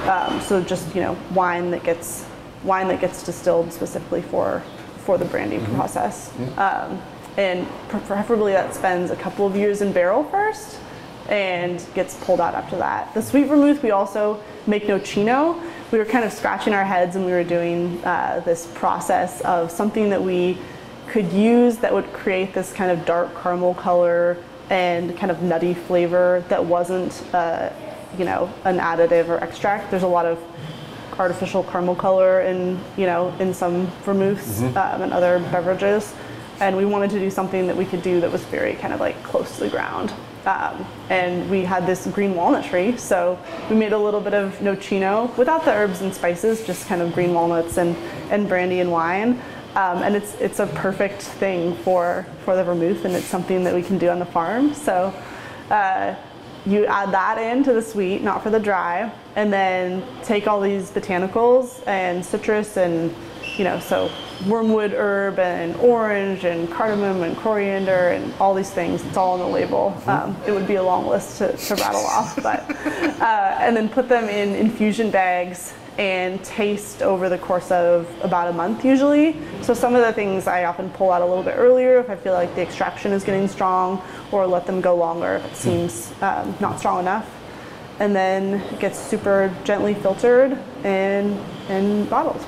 Um, so just you know wine that gets wine that gets distilled specifically for for the brandy mm-hmm. process. Um, and preferably that spends a couple of years in barrel first and gets pulled out after that. The sweet vermouth we also make nocino. We were kind of scratching our heads and we were doing uh, this process of something that we could use that would create this kind of dark caramel color and kind of nutty flavor that wasn't, uh, you know, an additive or extract. There's a lot of artificial caramel color in, you know, in some vermouths mm-hmm. um, and other beverages. And we wanted to do something that we could do that was very kind of like close to the ground. Um, and we had this green walnut tree, so we made a little bit of nocino without the herbs and spices, just kind of green walnuts and, and brandy and wine. Um, and it's it's a perfect thing for for the vermouth, and it's something that we can do on the farm. So uh, you add that into the sweet, not for the dry, and then take all these botanicals and citrus and you know, so wormwood herb and orange and cardamom and coriander and all these things. It's all on the label. Um, it would be a long list to, to rattle off, but uh, and then put them in infusion bags and taste over the course of about a month usually. So some of the things I often pull out a little bit earlier if I feel like the extraction is getting strong, or let them go longer if it seems um, not strong enough. And then it gets super gently filtered and and bottled.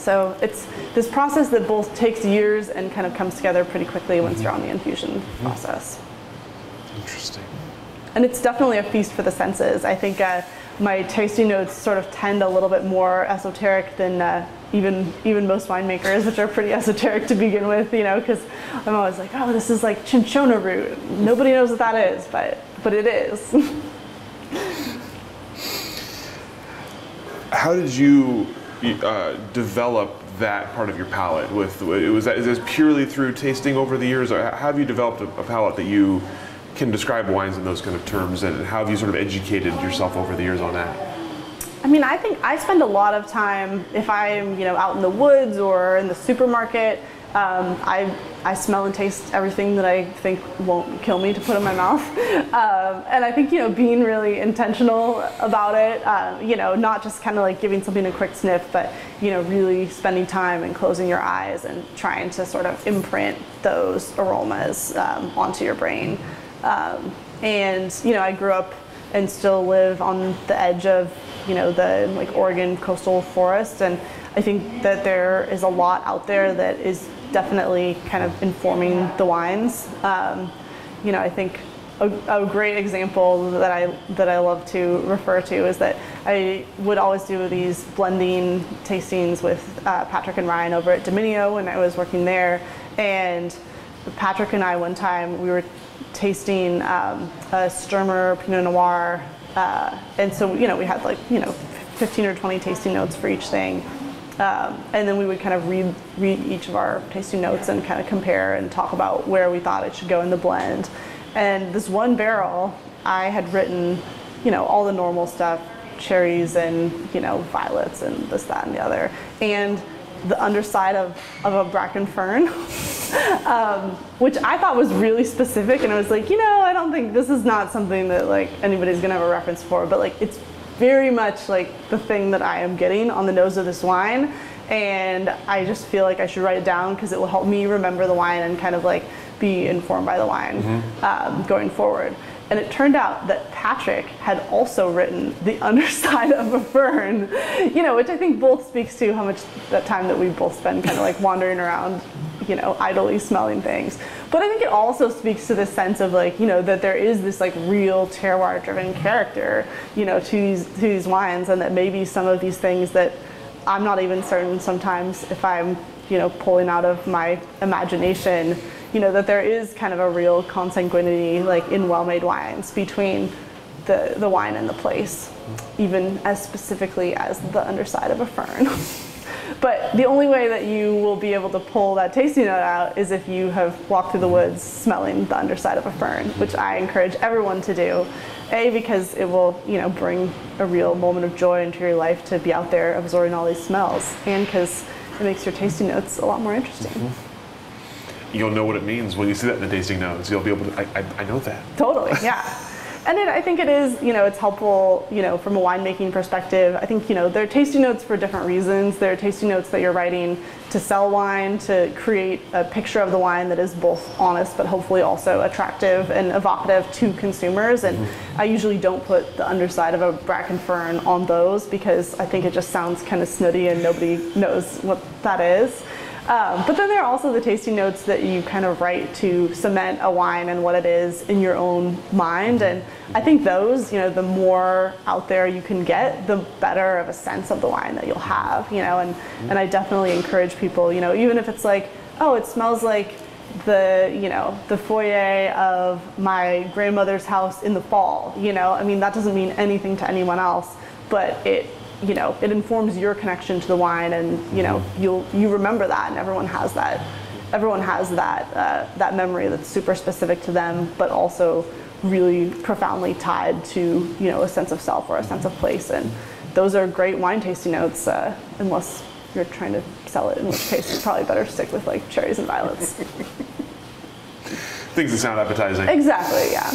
So it's this process that both takes years and kind of comes together pretty quickly once you're on the infusion process. Interesting. And it's definitely a feast for the senses. I think uh, my tasting notes sort of tend a little bit more esoteric than uh, even even most winemakers, which are pretty esoteric to begin with. You know, because I'm always like, oh, this is like chinchona root. Nobody knows what that is, but but it is. How did you uh, develop that part of your palate? With was that is this purely through tasting over the years, or have you developed a, a palate that you can describe wines in those kind of terms, and how have you sort of educated yourself over the years on that? I mean, I think I spend a lot of time if I'm, you know, out in the woods or in the supermarket. Um, I, I smell and taste everything that I think won't kill me to put in my mouth. Um, and I think, you know, being really intentional about it, uh, you know, not just kind of like giving something a quick sniff, but, you know, really spending time and closing your eyes and trying to sort of imprint those aromas um, onto your brain. Um, and, you know, I grew up and still live on the edge of, you know, the like Oregon coastal forest. And I think that there is a lot out there that is definitely kind of informing the wines. Um, you know, I think a, a, great example that I that I love to refer to is that I would always do these blending tastings with uh, Patrick and Ryan over at Dominio when I was working there, and Patrick and I one time we were tasting um, a Sturmer Pinot Noir, uh, and so you know we had like you know 15 or 20 tasting notes for each thing. Um, and then we would kind of read, read each of our tasting notes and kind of compare and talk about where we thought it should go in the blend. And this one barrel, I had written, you know, all the normal stuff, cherries and, you know, violets and this, that, and the other. And the underside of, of a bracken fern, um, which I thought was really specific. And I was like, you know, I don't think this is not something that like anybody's gonna have a reference for, but like it's very much like the thing that I am getting on the nose of this wine. And I just feel like I should write it down because it will help me remember the wine and kind of like be informed by the wine mm-hmm. um, going forward. And it turned out that Patrick had also written the underside of a fern, you know, which I think both speaks to how much that time that we both spend kind of like wandering around you know, idly smelling things. But I think it also speaks to the sense of like, you know, that there is this like real terroir driven character, you know, to these to these wines and that maybe some of these things that I'm not even certain sometimes if I'm, you know, pulling out of my imagination, you know, that there is kind of a real consanguinity like in well-made wines between the, the wine and the place, even as specifically as the underside of a fern. But the only way that you will be able to pull that tasting note out is if you have walked through the woods smelling the underside of a fern, which I encourage everyone to do. A, because it will, you know, bring a real moment of joy into your life to be out there absorbing all these smells, and because it makes your tasting notes a lot more interesting. Mm-hmm. You'll know what it means when you see that in the tasting notes. You'll be able to. I, I, I know that. Totally. Yeah. and it, I think it is, you know, it's helpful, you know, from a winemaking perspective. I think, you know, there are tasting notes for different reasons. There are tasting notes that you're writing to sell wine, to create a picture of the wine that is both honest but hopefully also attractive and evocative to consumers. And mm-hmm. I usually don't put the underside of a bracken fern on those because I think it just sounds kind of snooty and nobody knows what that is. Um, but then there are also the tasting notes that you kind of write to cement a wine and what it is in your own mind. And I think those, you know, the more out there you can get, the better of a sense of the wine that you'll have, you know. And, and I definitely encourage people, you know, even if it's like, oh, it smells like the you know the foyer of my grandmother's house in the fall you know i mean that doesn't mean anything to anyone else but it you know, it informs your connection to the wine, and you know, mm-hmm. you'll you remember that, and everyone has that. Everyone has that uh, that memory that's super specific to them, but also really profoundly tied to you know a sense of self or a sense of place, and those are great wine tasting notes, uh, unless you're trying to sell it, in which case it's probably better stick with like cherries and violets. Things that sound appetizing. exactly, yeah.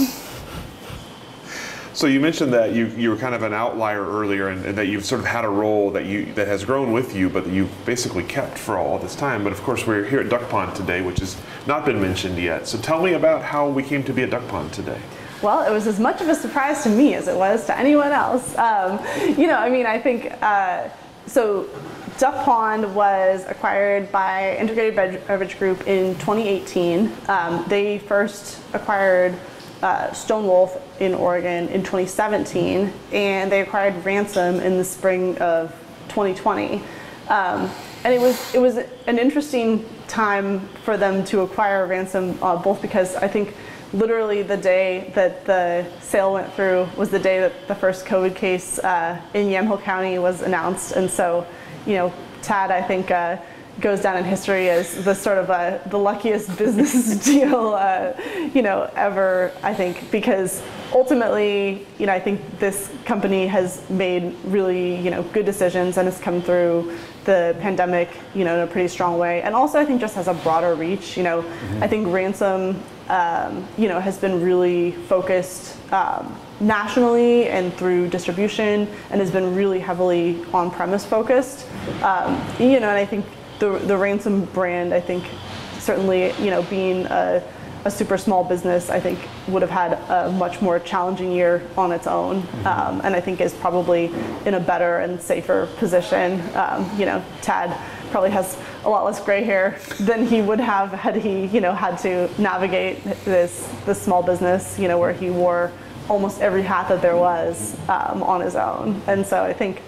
So you mentioned that you, you were kind of an outlier earlier, and, and, that you've sort of had a role that you that has grown with you, but that you've basically kept for all this time. But of course, we're here at Duck Pond today, which has not been mentioned yet. So tell me about how we came to be at Duck Pond today. Well, it was as much of a surprise to me as it was to anyone else. Um, you know, I mean, I think uh, so. Duck Pond was acquired by Integrated Beverage Group in 2018. Um, they first acquired uh, Stone Wolf in Oregon in 2017, and they acquired Ransom in the spring of 2020. Um, and it was it was an interesting time for them to acquire Ransom, uh, both because I think literally the day that the sale went through was the day that the first COVID case uh, in Yamhill County was announced, and so you know Tad I think uh, goes down in history as the sort of uh, the luckiest business deal, uh, you know, ever. I think because ultimately, you know, I think this company has made really, you know, good decisions and has come through the pandemic, you know, in a pretty strong way. And also, I think just has a broader reach. You know, mm-hmm. I think Ransom, um, you know, has been really focused. Um, nationally and through distribution and has been really heavily on-premise focused um, you know and i think the the ransom brand, I think, certainly, you know, being a, a super small business, I think would have had a much more challenging year on its own, mm-hmm. um, and I think is probably in a better and safer position. Um, you know, Tad probably has a lot less gray hair than he would have had he, you know, had to navigate this this small business, you know, where he wore almost every hat that there was um, on his own, and so I think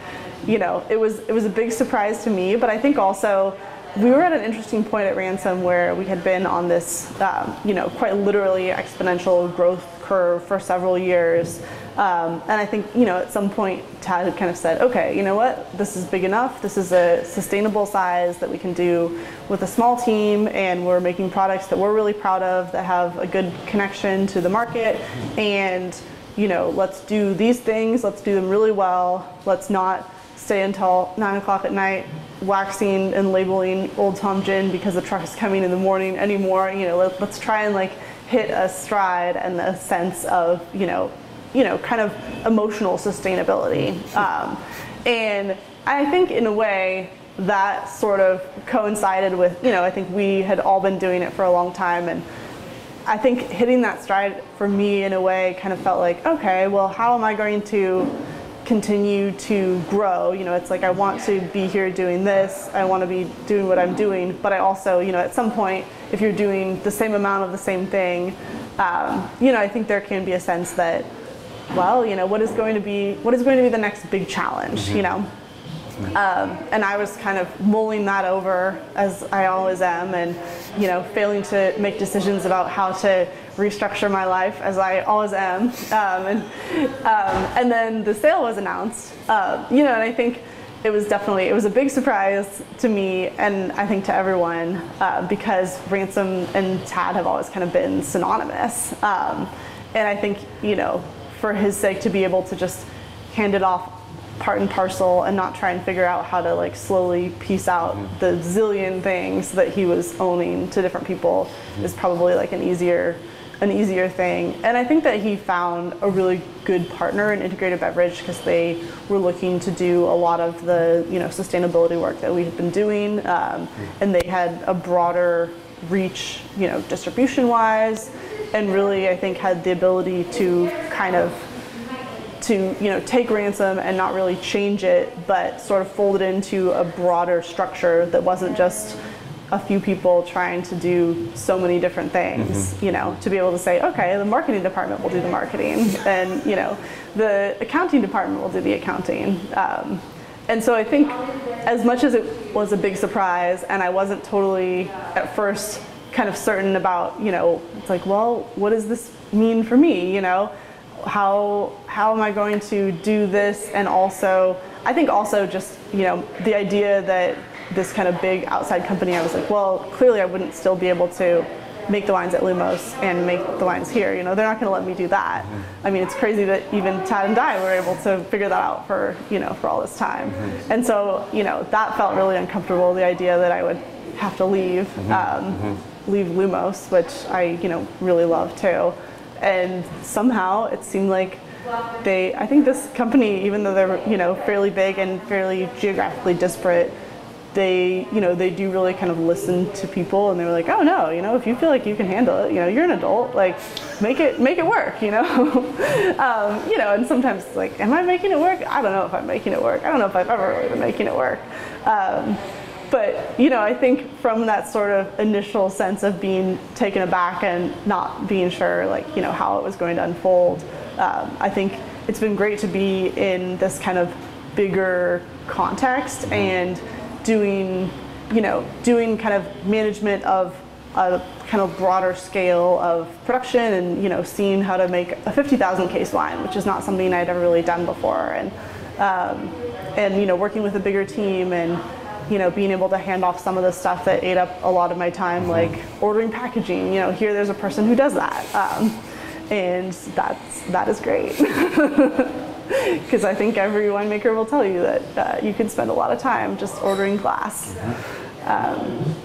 you know, it was it was a big surprise to me, but I think also we were at an interesting point at Ransom where we had been on this, um, you know, quite literally exponential growth curve for several years. Um, and I think, you know, at some point, Tad had kind of said, okay, you know what, this is big enough. This is a sustainable size that we can do with a small team, and we're making products that we're really proud of that have a good connection to the market. And, you know, let's do these things, let's do them really well. Let's not stay until 9 o'clock at night waxing and labeling Old Tom Gin because the truck is coming in the morning anymore. You know, let, us try and like hit a stride and a sense of, you know, you know, kind of emotional sustainability. Um, and I think in a way that sort of coincided with, you know, I think we had all been doing it for a long time and I think hitting that stride for me in a way kind of felt like, okay, well, how am I going to continue to grow. You know, it's like I want to be here doing this, I want to be doing what I'm doing, but I also, you know, at some point, if you're doing the same amount of the same thing, um, you know, I think there can be a sense that, well, you know, what is going to be what is going to be the next big challenge, mm-hmm. you know? Um, and I was kind of mulling that over as I always am, and you know, failing to make decisions about how to restructure my life as I always am. Um, and, um, and then the sale was announced, uh, you know, and I think it was definitely, it was a big surprise to me and I think to everyone uh, because Ransom and Tad have always kind of been synonymous. Um, and I think, you know, for his sake to be able to just hand it off part and parcel and not try and figure out how to like slowly piece out the zillion things that he was owning to different people is probably like an easier an easier thing. And I think that he found a really good partner in integrated beverage because they were looking to do a lot of the you know sustainability work that we had been doing, um, mm-hmm. and they had a broader reach, you know, distribution wise, and really I think had the ability to kind of to you know take ransom and not really change it, but sort of fold it into a broader structure that wasn't just a few people trying to do so many different things, mm-hmm. you know, to be able to say, okay, the marketing department will do the marketing, and you know, the accounting department will do the accounting. Um, and so I think, as much as it was a big surprise, and I wasn't totally at first kind of certain about, you know, it's like, well, what does this mean for me, you know? how how am I going to do this and also I think also just you know the idea that this kind of big outside company I was like well clearly I wouldn't still be able to make the wines at Lumos and make the wines here. You know, they're not going to let me do that. Mm-hmm. I mean, it's crazy that even Tad and I were able to figure that out for you know for all this time. Mm-hmm. And so you know that felt really uncomfortable. The idea that I would have to leave mm-hmm. um, leave Lumos, which I you know really love too. And somehow it seemed like they I think this company, even though they're you know fairly big and fairly geographically disparate, they you know they do really kind of listen to people and they were like oh no you know if you feel like you can handle it you know you're an adult like make it make it work you know? Um, you know and sometimes it's like am i making it work? I don't know if i'm making it work. I don't know if i've ever really been making it work. Um, but you know i think from that sort of initial sense of being taken aback and not being sure like you know how it was going to unfold um, i think it's been great to be in this kind of bigger context and doing, you know, doing kind of management of a kind of broader scale of production and, you know, seeing how to make a 50,000 case wine, which is not something I'd ever really done before. And, um, and, you know, working with a bigger team and, you know, being able to hand off some of the stuff that ate up a lot of my time, like ordering packaging, you know, here there's a person who does that. Um, and that's, that is great. because I think every winemaker will tell you that uh, you can spend a lot of time just ordering glass. Um,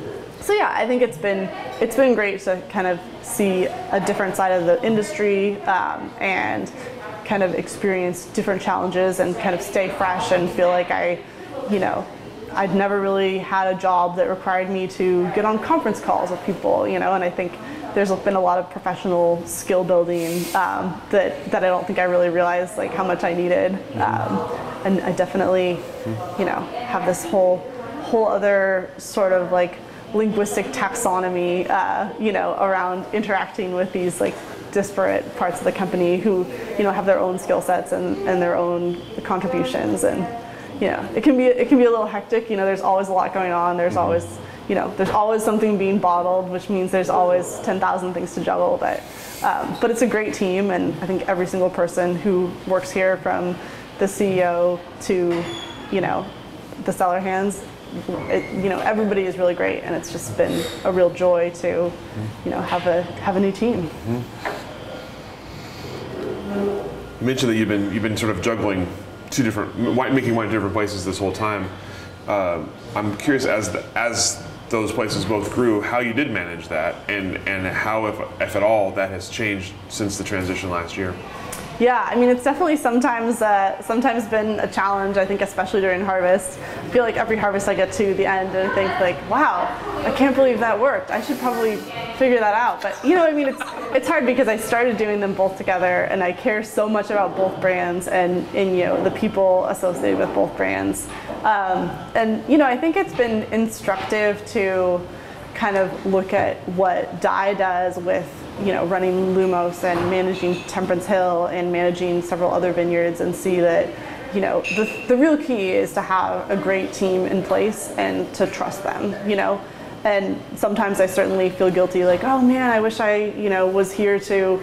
so yeah, I think it's been it's been great to kind of see a different side of the industry um, and kind of experience different challenges and kind of stay fresh and feel like I, you know, I'd never really had a job that required me to get on conference calls with people, you know, and I think there's been a lot of professional skill building um, that, that I don't think I really realized like how much I needed. Um, and I definitely, you know, have this whole whole other sort of like linguistic taxonomy, uh, you know, around interacting with these like disparate parts of the company who, you know, have their own skill sets and, and their own contributions and you know, it can be it can be a little hectic. You know, there's always a lot going on. There's always you know, there's always something being bottled, which means there's always 10,000 things to juggle. But, um, but it's a great team, and I think every single person who works here, from the CEO to, you know, the cellar hands, it, you know, everybody is really great, and it's just been a real joy to, you know, have a have a new team. You mentioned that you've been you've been sort of juggling two different making wine in different places this whole time. Uh, I'm curious as the, as those places both grew, how you did manage that, and and how, if, if at all, that has changed since the transition last year. Yeah, I mean it's definitely sometimes uh, sometimes been a challenge. I think especially during harvest. I feel like every harvest I get to the end and I think like, wow, I can't believe that worked. I should probably figure that out. But you know, I mean it's it's hard because I started doing them both together and I care so much about both brands and, and you know the people associated with both brands. Um, and you know, I think it's been instructive to kind of look at what Dai does with you know running Lumos and managing Temperance Hill and managing several other vineyards and see that you know the, the real key is to have a great team in place and to trust them you know? And sometimes I certainly feel guilty like oh man I wish I you know was here to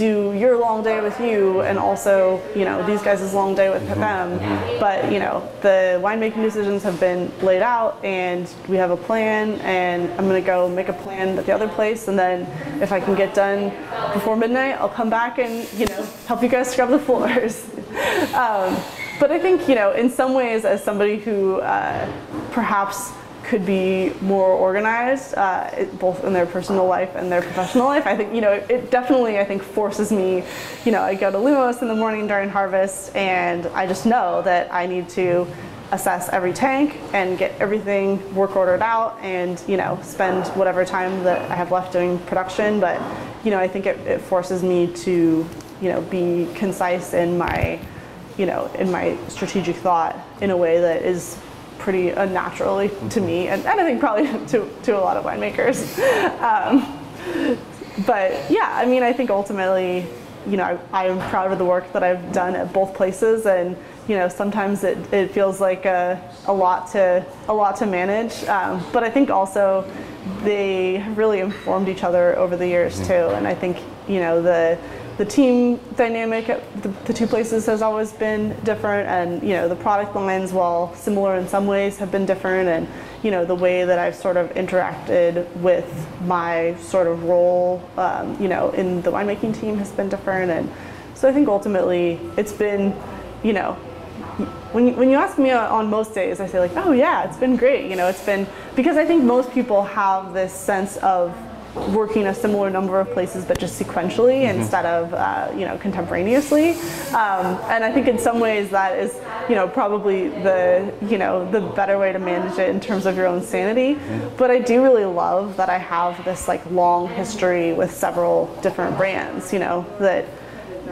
do your long day with you and also you know these guys' long day with mm-hmm. them mm-hmm. but you know the winemaking decisions have been laid out and we have a plan and i'm going to go make a plan at the other place and then if i can get done before midnight i'll come back and you know help you guys scrub the floors um, but i think you know in some ways as somebody who uh, perhaps could be more organized, uh, it, both in their personal life and their professional life. I think you know it, it, definitely I think forces me. You know, I go to Lumos in the morning during harvest, and I just know that I need to assess every tank and get everything work ordered out, and you know spend whatever time that I have left doing production. But you know, I think it, it forces me to you know be concise in my you know in my strategic thought in a way that is pretty unnaturally to me, and, and I think probably to, to a lot of winemakers. Um, but yeah, I mean, I think ultimately, you know, I, am proud of the work that I've done at both places, and you know, sometimes it, it feels like a, a lot to a lot to manage. Um, but I think also they have really informed each other over the years too, and I think you know the the team dynamic at the, the, two places has always been different, and you know the product lines, while similar in some ways, have been different, and you know the way that I've sort of interacted with my sort of role, um, you know, in the winemaking team has been different, and so I think ultimately it's been, you know, when you, when you ask me on most days, I say like, oh yeah, it's been great. You know, it's been because I think most people have this sense of working a similar number of places but just sequentially mm-hmm. instead of uh, you know contemporaneously um, and I think in some ways that is you know probably the you know the better way to manage it in terms of your own sanity mm-hmm. but I do really love that I have this like long history with several different brands you know that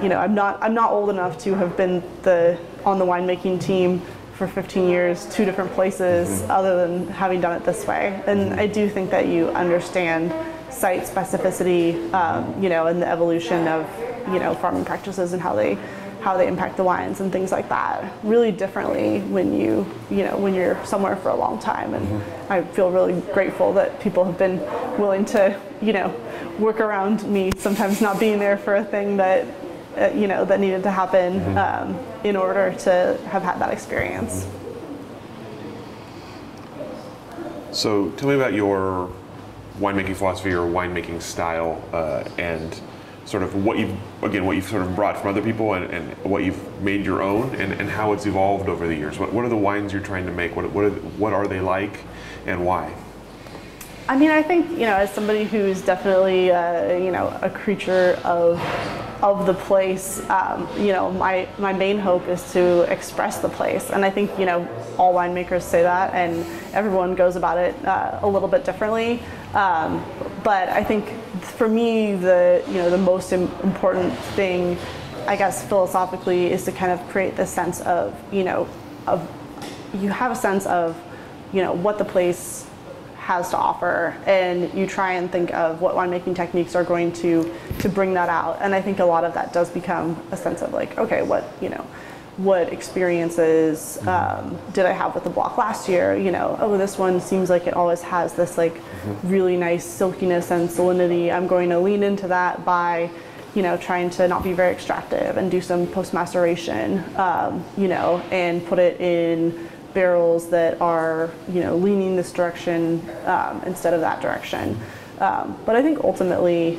you know I'm not I'm not old enough to have been the on the winemaking team for 15 years, two different places, mm-hmm. other than having done it this way. And I do think that you understand site specificity, um, you know, and the evolution of, you know, farming practices and how they how they impact the wines and things like that really differently when you you know when you're somewhere for a long time and mm-hmm. I feel really grateful that people have been willing to you know work around me sometimes not being there for a thing that uh, you know that needed to happen mm-hmm. um, in order to have had that experience. So tell me about your winemaking philosophy or winemaking style uh, and sort of what you've again what you've sort of brought from other people and, and what you've made your own and, and how it's evolved over the years. What, what are the wines you're trying to make? What, what, are, what are they like and why? I mean, I think you know, as somebody who's definitely uh, you know a creature of of the place, um, you know, my my main hope is to express the place, and I think you know all winemakers say that, and everyone goes about it uh, a little bit differently. Um, but I think for me, the you know the most important thing, I guess philosophically, is to kind of create this sense of you know of you have a sense of you know what the place has to offer and you try and think of what winemaking techniques are going to to bring that out and i think a lot of that does become a sense of like okay what you know what experiences um, did I have with the block last year? You know, oh, this one seems like it always has this like mm-hmm. really nice silkiness and salinity. I'm going to lean into that by, you know, trying to not be very extractive and do some post maceration, um, you know, and put it in barrels that are you know leaning this direction um, instead of that direction. Um, but I think ultimately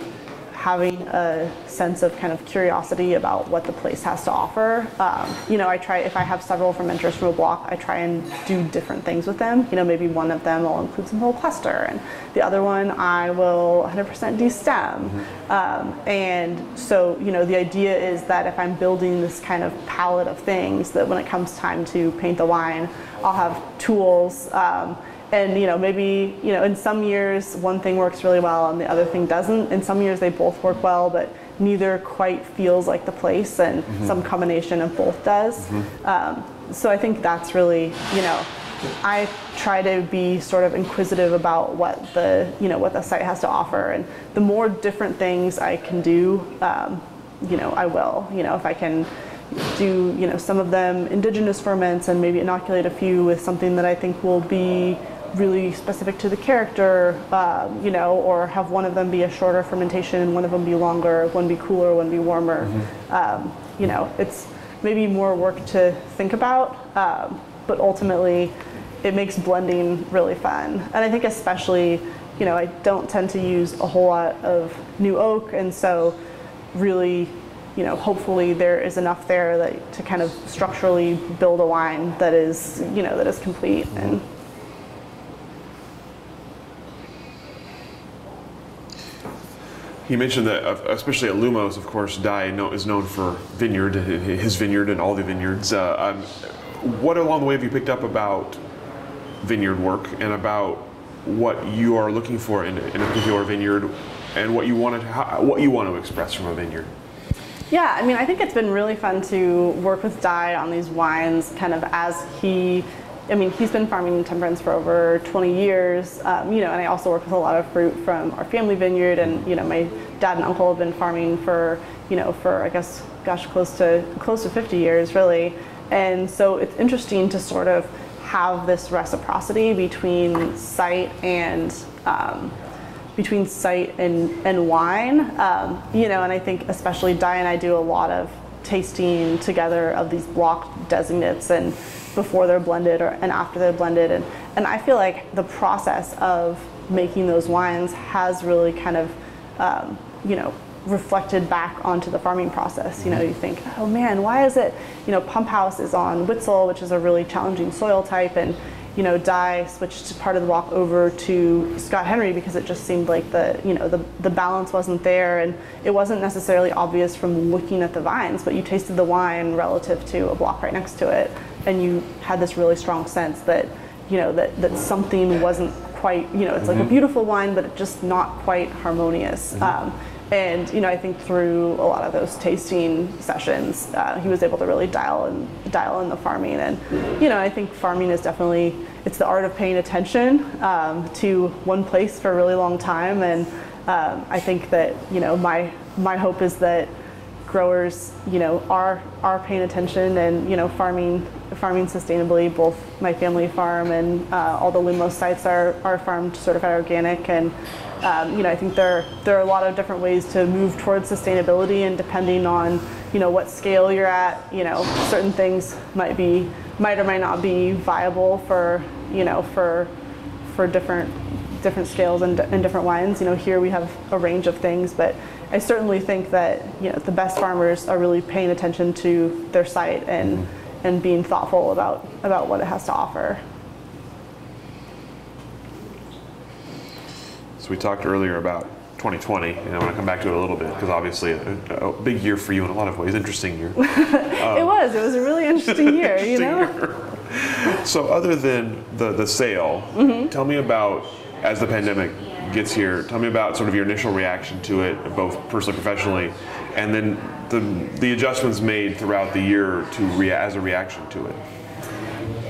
having a sense of kind of curiosity about what the place has to offer. Um, you know, I try if I have several fermenters from a block, I try and do different things with them. You know, maybe one of them I'll include some whole cluster, and the other one I will 100% destem. Mm-hmm. Um, and so, you know, the idea is that if I'm building this kind of palette of things, that when it comes time to paint the wine, I'll have tools. Um, and you know maybe you know in some years one thing works really well and the other thing doesn't in some years they both work well but neither quite feels like the place and mm-hmm. some combination of both does mm-hmm. um, so i think that's really you know i try to be sort of inquisitive about what the you know what the site has to offer and the more different things i can do um, you know i will you know if i can do you know some of them indigenous ferments and maybe inoculate a few with something that i think will be really specific to the character, uh, you know, or have one of them be a shorter fermentation and one of them be longer, one be cooler, one be warmer. Mm-hmm. Um, you know, it's maybe more work to think about, um, but ultimately it makes blending really fun. And I think especially, you know, I don't tend to use a whole lot of new oak, and so really you know, hopefully there is enough there that to kind of structurally build a wine that is, you know, that is complete mm-hmm. and You mentioned that, especially at Lumos, of course, Dai is known for vineyard, his vineyard, and all the vineyards. Uh, um, what along the way have you picked up about vineyard work and about what you are looking for in, in a particular vineyard, and what you want to how, what you want to express from a vineyard? Yeah, I mean, I think it's been really fun to work with Dai on these wines, kind of as he I mean, he's been farming in temperance for over 20 years, um, you know, and I also work with a lot of fruit from our family vineyard, and you know, my dad and uncle have been farming for, you know, for I guess, gosh, close to close to 50 years, really. And so it's interesting to sort of have this reciprocity between site and um, between site and, and wine. Um, you know, and I think especially Dai and I do a lot of tasting together of these block designates and before they're blended or and after they're blended. And, and I feel like the process of making those wines has really kind of um, you know reflected back onto the farming process. You know, you think, oh man, why is it, you know, Pump House is on Witzel, which is a really challenging soil type, and you know, Dai switched part of the walk over to Scott Henry because it just seemed like the, you know, the, the balance wasn't there. And it wasn't necessarily obvious from looking at the vines, but you tasted the wine relative to a block right next to it and you had this really strong sense that, you know, that, that something wasn't quite, you know, it's mm-hmm. like a mm-hmm. beautiful wine, but it's just not quite harmonious. Mm-hmm. Um, and you know, I think through a lot of those tasting sessions, uh, he was able to really dial and dial in the farming. And you know, I think farming is definitely it's the art of paying attention um, to one place for a really long time. And um, I think that you know, my my hope is that growers, you know, are are paying attention and you know, farming farming sustainably. Both my family farm and uh, all the Lumos sites are are farmed certified organic and um, you know, I think there there are a lot of different ways to move towards sustainability, and depending on you know what scale you're at, you know, certain things might be might or might not be viable for you know for for different different scales and, and different wines. You know, here we have a range of things, but I certainly think that you know the best farmers are really paying attention to their site and mm-hmm. and being thoughtful about about what it has to offer. So we talked earlier about 2020, and I want to come back to it a little bit because obviously a, a, big year for you in a lot of ways, interesting year. Um, it was. It was a really interesting year. interesting you know. Year. So other than the the sale, mm-hmm. tell me about as the pandemic gets here. Tell me about sort of your initial reaction to it, both personally, professionally, and then the the adjustments made throughout the year to rea- as a reaction to it.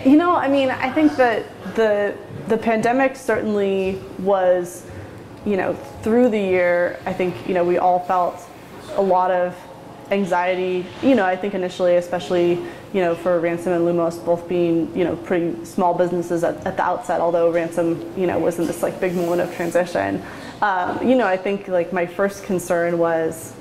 You know, I mean, I think that the the pandemic certainly was you know, through the year, I think, you know, we all felt a lot of anxiety, you know, I think initially, especially, you know, for Ransom and Lumos both being, you know, pretty small businesses at, at the outset, although Ransom, you know, was in this like big moment of transition. Um, you know, I think like my first concern was,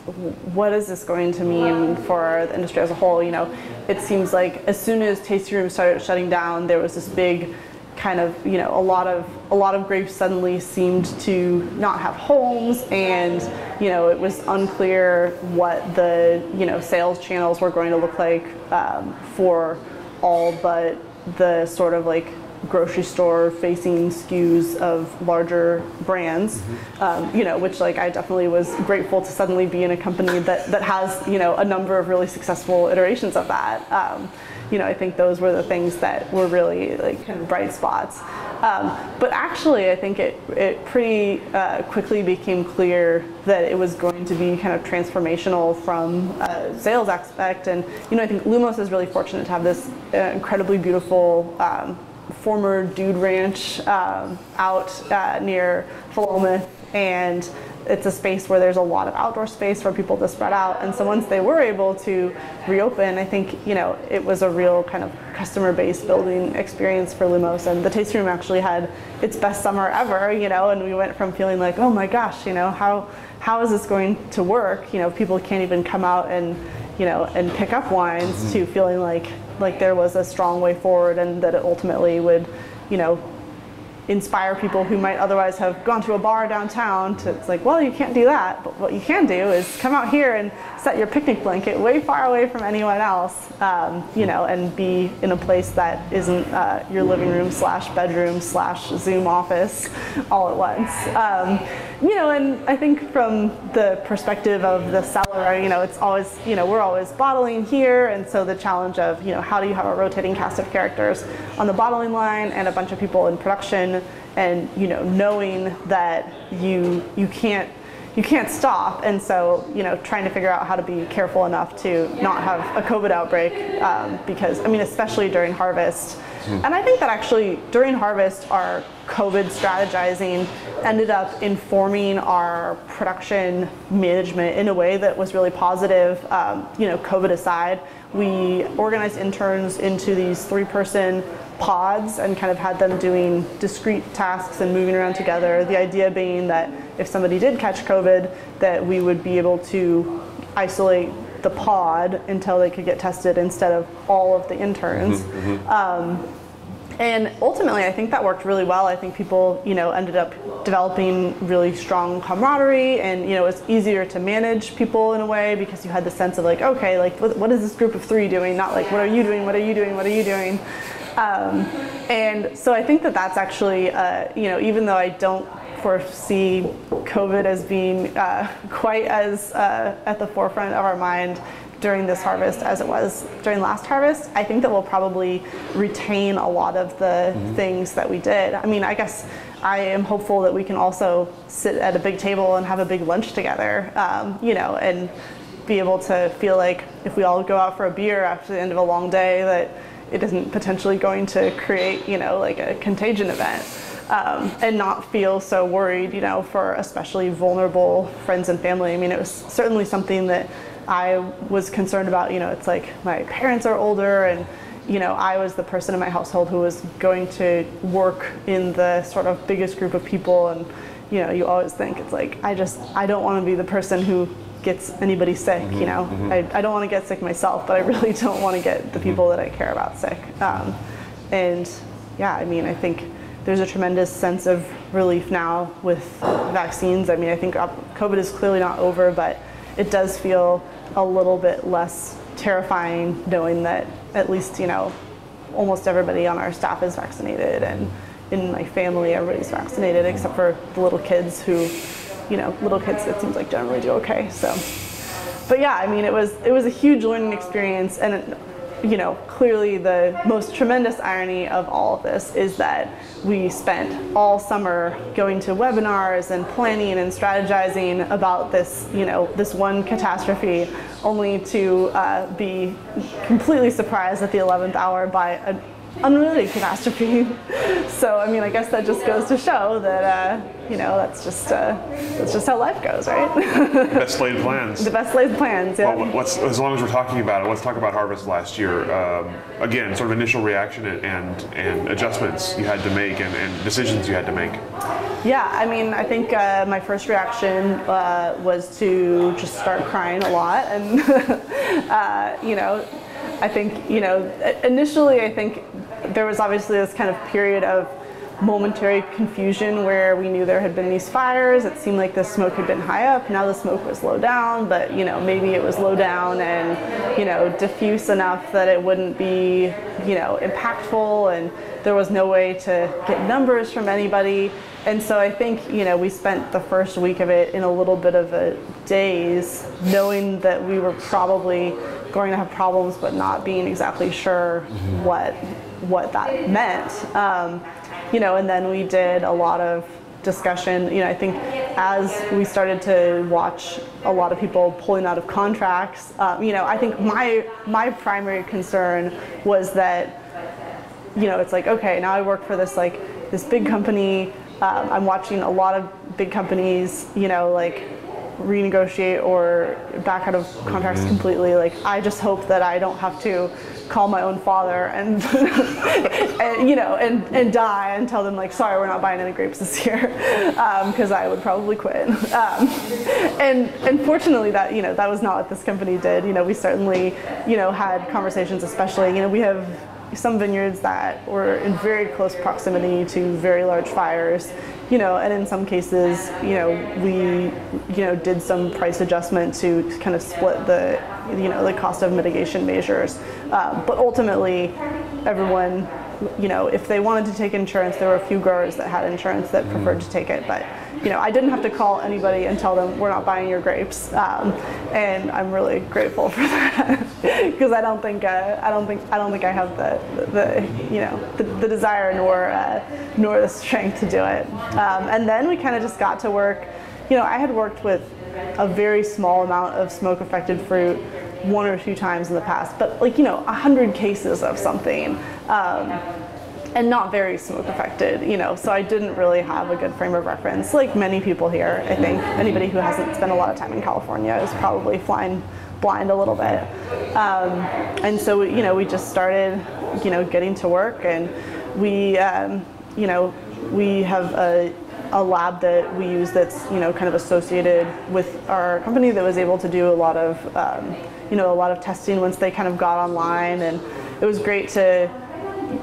what is this going to mean for the industry as a whole? You know, it seems like as soon as tasting rooms started shutting down, there was this big kind of you know a lot of a lot of grapes suddenly seemed to not have homes and you know it was unclear what the you know sales channels were going to look like um, for all but the sort of like grocery store facing SKUs of larger brands, mm-hmm. um, you know, which like I definitely was grateful to suddenly be in a company that, that has, you know, a number of really successful iterations of that. Um, you know, I think those were the things that were really like kind of bright spots. Um, but actually, I think it, it pretty uh, quickly became clear that it was going to be kind of transformational from a sales aspect. And, you know, I think Lumos is really fortunate to have this uh, incredibly beautiful um, former dude ranch um, out uh, near Philomath. And it's a space where there's a lot of outdoor space for people to spread out. And so once they were able to reopen, I think you know it was a real kind of customer base building experience for Lumos. And the tasting room actually had its best summer ever, you know. And we went from feeling like, oh my gosh, you know, how how is this going to work? You know, people can't even come out and you know and pick up wines mm-hmm. to feeling like like there was a strong way forward and that it ultimately would you know inspire people who might otherwise have gone to a bar downtown to it's like well you can't do that but what you can do is come out here and set your picnic blanket way far away from anyone else um, you know and be in a place that isn't uh, your living room slash bedroom slash zoom office all at once. Um, you know and i think from the perspective of the cellar you know it's always you know we're always bottling here. And so the challenge of you know how do you have a rotating cast of characters on the bottling line and a bunch of people in production and you know knowing that you you can't you can't stop. And so you know trying to figure out how to be careful enough to not have a covid outbreak um, because i mean especially during harvest mm. and i think that actually during harvest our covid strategizing ended up informing our production management in a way that was really positive um, you know covid aside we organized interns into these three person pods and kind of had them doing discrete tasks and moving around together. The idea being that if somebody did catch COVID, that we would be able to isolate the pod until they could get tested instead of all of the interns. Um, and ultimately, I think that worked really well. I think people, you know, ended up developing really strong camaraderie, and you know, it's easier to manage people in a way because you had the sense of like, okay, like what, is this group of three doing? Not like, what are you doing? What are you doing? What are you doing? Um, and so I think that that's actually, uh, you know, even though I don't foresee COVID as being uh, quite as uh, at the forefront of our mind during this harvest as it was during last harvest, I think that we'll probably retain a lot of the things that we did. I mean, I guess I am hopeful that we can also sit at a big table and have a big lunch together, um, you know, and be able to feel like if we all go out for a beer after the end of a long day, that it isn't potentially going to create, you know, like a contagion event. Um, and not feel so worried, you know, for especially vulnerable friends and family. I mean, it was certainly something that I was concerned about. You know, it's like my parents are older, and you know, I was the person in my household who was going to work in the sort of biggest group of people, and you know, you always think it's like I just I don't want to be the person who gets anybody sick. You mm-hmm, know, mm-hmm. I, I don't want to get sick myself, but I really don't want to get the mm-hmm. people that I care about sick. Um, and yeah, I mean, I think there's a tremendous sense of relief now with vaccines. I mean, I think uh, COVID is clearly not over, but it does feel a little bit less terrifying knowing that at least, you know, almost everybody on our staff is vaccinated and in my family everybody's vaccinated except for the little kids who, you know, little kids it seems like generally do okay. So but yeah, I mean, it was it was a huge learning experience, and you know, clearly the most tremendous irony of all of this is that we spent all summer going to webinars and planning and strategizing about this, you know, this one catastrophe, only to uh, be completely surprised at the 11th hour by an unrelated catastrophe. so, I mean, I guess that just goes to show that, uh, you know, that's just uh, that's just how life goes, right? Best laid plans. the best laid plans. Yeah. Well, let's, as long as we're talking about it, let's talk about harvest last year. Um, again, sort of initial reaction and, and, and adjustments you had to make and, and decisions you had to make. Yeah, I mean, I think uh, my first reaction uh, was to just start crying a lot, and uh, you know, I think you know, initially I think there was obviously this kind of period of momentary confusion where we knew there had been these fires. It seemed like the smoke had been high up. Now the smoke was low down, but you know maybe it was low down and you know diffuse enough that it wouldn't be you know impactful, and there was no way to get numbers from anybody. And so I think you know we spent the first week of it in a little bit of a daze, knowing that we were probably going to have problems, but not being exactly sure mm-hmm. what what that meant. Um, you know, and then we did a lot of discussion. You know, I think as we started to watch a lot of people pulling out of contracts, um, you know, I think my my primary concern was that, you know, it's like okay, now I work for this like this big company. Um, I'm watching a lot of big companies, you know, like renegotiate or back out of contracts completely. Like I just hope that I don't have to call my own father and, and you know and, and Dai and tell them like sorry we're not buying any grapes this year because I would probably quit. Um, and and fortunately that you know that was not what this company did. You know we certainly you know had conversations, especially you know we have some vineyards that were in very close proximity to very large fires you know and in some cases you know we you know did some price adjustment to kind of split the you know the cost of mitigation measures. Um, but ultimately everyone you know if they wanted to take insurance there were a few growers that had insurance that preferred to take it. But you know i didn't have to call anybody and tell them we're not buying your grapes. Um, and i'm really grateful for that because i don't think uh, i don't think i don't think i have the, the you know the, the desire nor uh, nor the strength to do it. Um, and then we kind of just got to work. You know i had worked with a very small amount of smoke affected fruit one or two times in the past but like you know a hundred cases of something um, and not very smoke affected, you know, so I didn't really have a good frame of reference. Like many people here, I think anybody who hasn't spent a lot of time in California is probably flying blind a little bit. Um, and so, you know, we just started, you know, getting to work and we, um, you know, we have a a lab that we use that's you know kind of associated with our company that was able to do a lot of um, you know a lot of testing once they kind of got online, and it was great to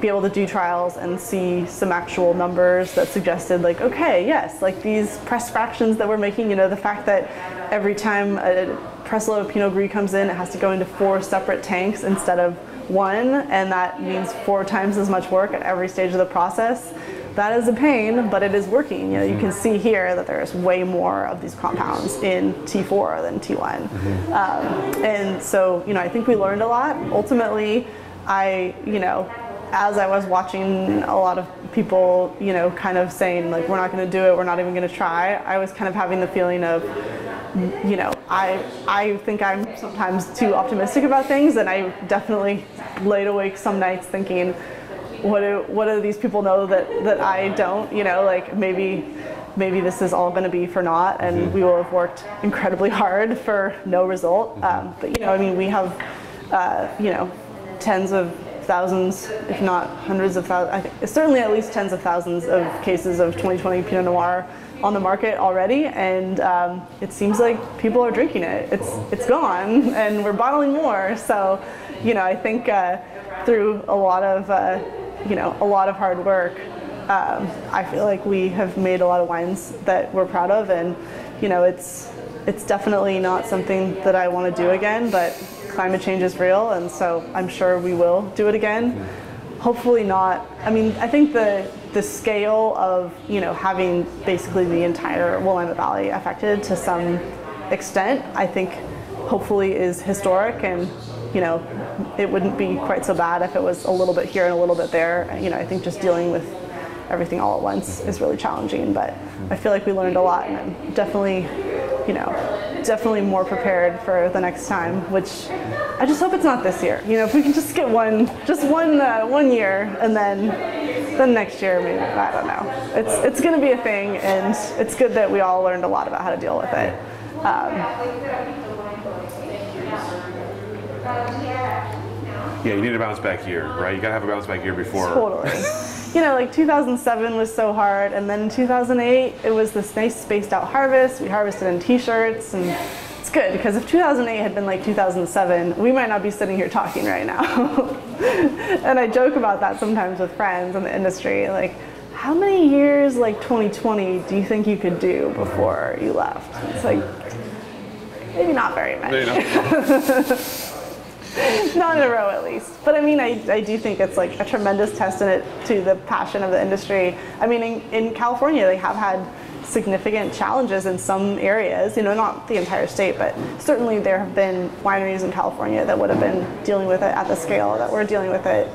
be able to do trials and see some actual numbers that suggested like okay yes like these press fractions that we're making you know the fact that every time a press load of pinot gris comes in it has to go into four separate tanks instead of one. And that means four times as much work at every stage of the process that is a pain but it is working. You know you can see here that there's way more of these compounds in T4 than T1 um, and so you know I think we learned a lot. Ultimately I you know as I was watching a lot of people, you know, kind of saying like, we're not going to do it, we're not even going to try, I was kind of having the feeling of, you know, I, I think I'm sometimes too optimistic about things, and I definitely laid awake some nights thinking, what do, what do these people know that, that I don't, you know, like maybe, maybe this is all going to be for naught, and mm-hmm. we will have worked incredibly hard for no result. Um, but, you know, I mean, we have, uh, you know, tens of thousands, if not hundreds of thousands, certainly at least tens of thousands of cases of 2020 Pinot Noir on the market already, and um, it seems like people are drinking it. It's it's gone, and we're bottling more. So, you know, I think uh, through a lot of uh, you know a lot of hard work, um, I feel like we have made a lot of wines that we're proud of, and you know, it's it's definitely not something that I want to do again, but climate change is real, and so I'm sure we will do it again. Hopefully not. I mean, I think the the scale of you know having basically the entire Willamette Valley affected to some extent, I think hopefully is historic and you know it wouldn't be quite so bad if it was a little bit here and a little bit there. You know, I think just dealing with everything all at once is really challenging, but I feel like we learned a lot and I'm definitely, you know, definitely more prepared for the next time, which I just hope it's not this year. You know, if we can just get one, just one, uh, one year, and then then next year maybe I don't know. It's it's going to be a thing, and it's good that we all learned a lot about how to deal with it. Um, yeah, you need a bounce back year, right? You got to have a bounce back year before. Totally. you know, like 2007 was so hard, and then 2008 it was this nice spaced out harvest. We harvested in t-shirts, and it's good because if 2008 had been like 2007, we might not be sitting here talking right now. and I joke about that sometimes with friends in the industry, like. How many years like 2020 do you think you could do before you left? It's like maybe not very many. not in a row at least. But I mean, I, I do think it's like a tremendous testament to the passion of the industry. I mean, in, in California, they have had significant challenges in some areas, you know, not the entire state, but certainly there have been wineries in California that would have been dealing with it at the scale that we're dealing with it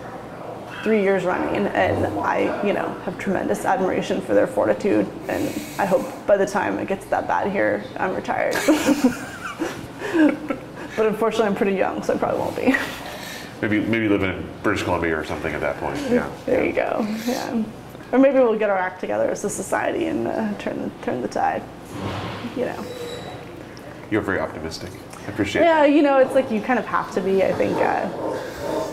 three years running. And I, you know, have tremendous admiration for their fortitude. And I hope by the time it gets that bad here, I'm retired. But unfortunately, I'm pretty young, so I probably won't be. Maybe maybe live in British Columbia or something at that point. Yeah. There you go. Yeah. Or maybe we'll get our act together as a society and uh, turn the, turn the tide. You know. You're very optimistic. I appreciate. It. Yeah, you know, it's like you kind of have to be. I think uh,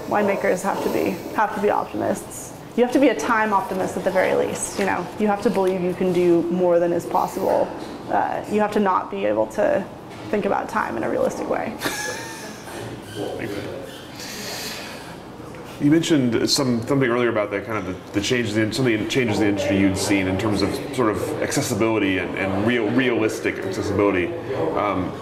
winemakers have to be have to be optimists. You have to be a time optimist at the very least. You know, you have to believe you can do more than is possible. Uh, you have to not be able to think about time in a realistic way. You mentioned some something earlier about that kind of the, the changes in some of the changes in the industry you'd seen in terms of sort of accessibility and, and real realistic accessibility. Um,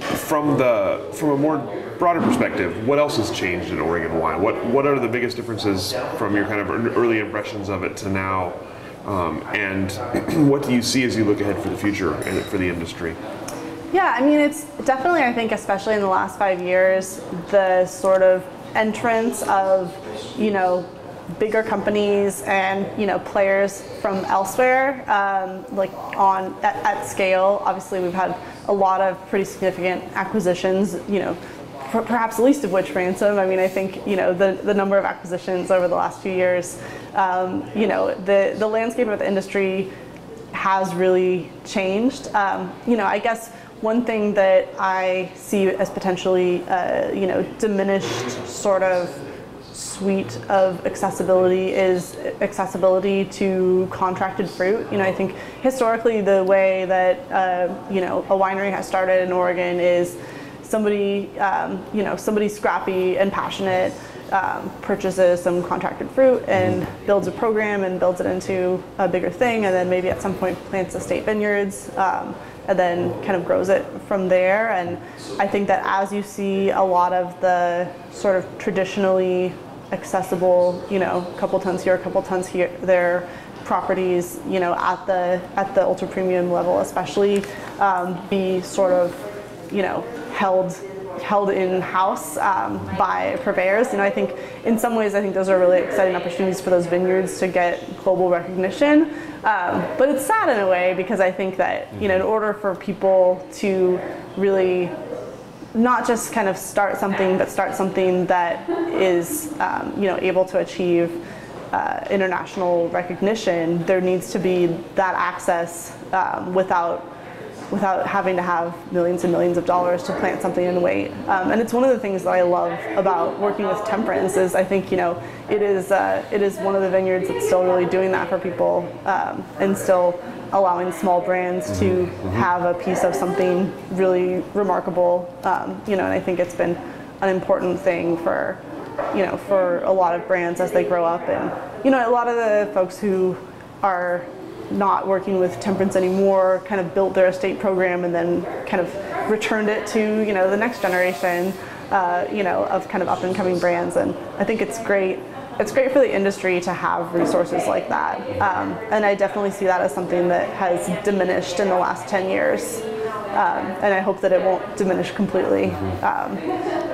from the from a more broader perspective, what else has changed in Oregon wine? What what are the biggest differences from your kind of early impressions of it to now? Um, and what do you see as you look ahead for the future and for the industry? Yeah, I mean, it's definitely, I think, especially in the last five years, the sort of entrance of, you know, bigger companies and you know players from elsewhere um, like on at, at, scale. Obviously we've had a lot of pretty significant acquisitions you know perhaps the least of which ransom. I mean i think you know the, the number of acquisitions over the last few years um, you know the, the landscape of the industry has really changed. Um, you know i guess one thing that I see as potentially, uh, you know, diminished sort of suite of accessibility is accessibility to contracted fruit. You know, I think historically the way that uh, you know a winery has started in Oregon is somebody um, you know somebody scrappy and passionate um, purchases some contracted fruit and builds a program and builds it into a bigger thing, and then maybe at some point plants estate vineyards. Um, and then kind of grows it from there. And I think that as you see a lot of the sort of traditionally accessible, you know, couple tons here, a couple tons here, there, properties, you know, at the at the ultra premium level, especially, um, be sort of, you know, held held in house um, by purveyors. You know, I think in some ways, I think those are really exciting opportunities for those vineyards to get global recognition. Um, but it's sad in a way because I think that you know, in order for people to really not just kind of start something, but start something that is um, you know able to achieve uh, international recognition, there needs to be that access um, without without having to have millions and millions of dollars to plant something and wait. Um, and it's one of the things that I love about working with Temperance is I think you know it is uh, it is one of the vineyards that's still really doing that for people um, and still allowing small brands to mm-hmm. have a piece of something really remarkable. Um, you know, and I think it's been an important thing for you know for a lot of brands as they grow up and you know a lot of the folks who are not working with Temperance anymore, kind of built their estate program and then kind of returned it to you know the next generation, uh, you know, of kind of up and coming brands. And I think it's great. It's great for the industry to have resources like that. Um, and I definitely see that as something that has diminished in the last 10 years. Um, and I hope that it won't diminish completely. Um,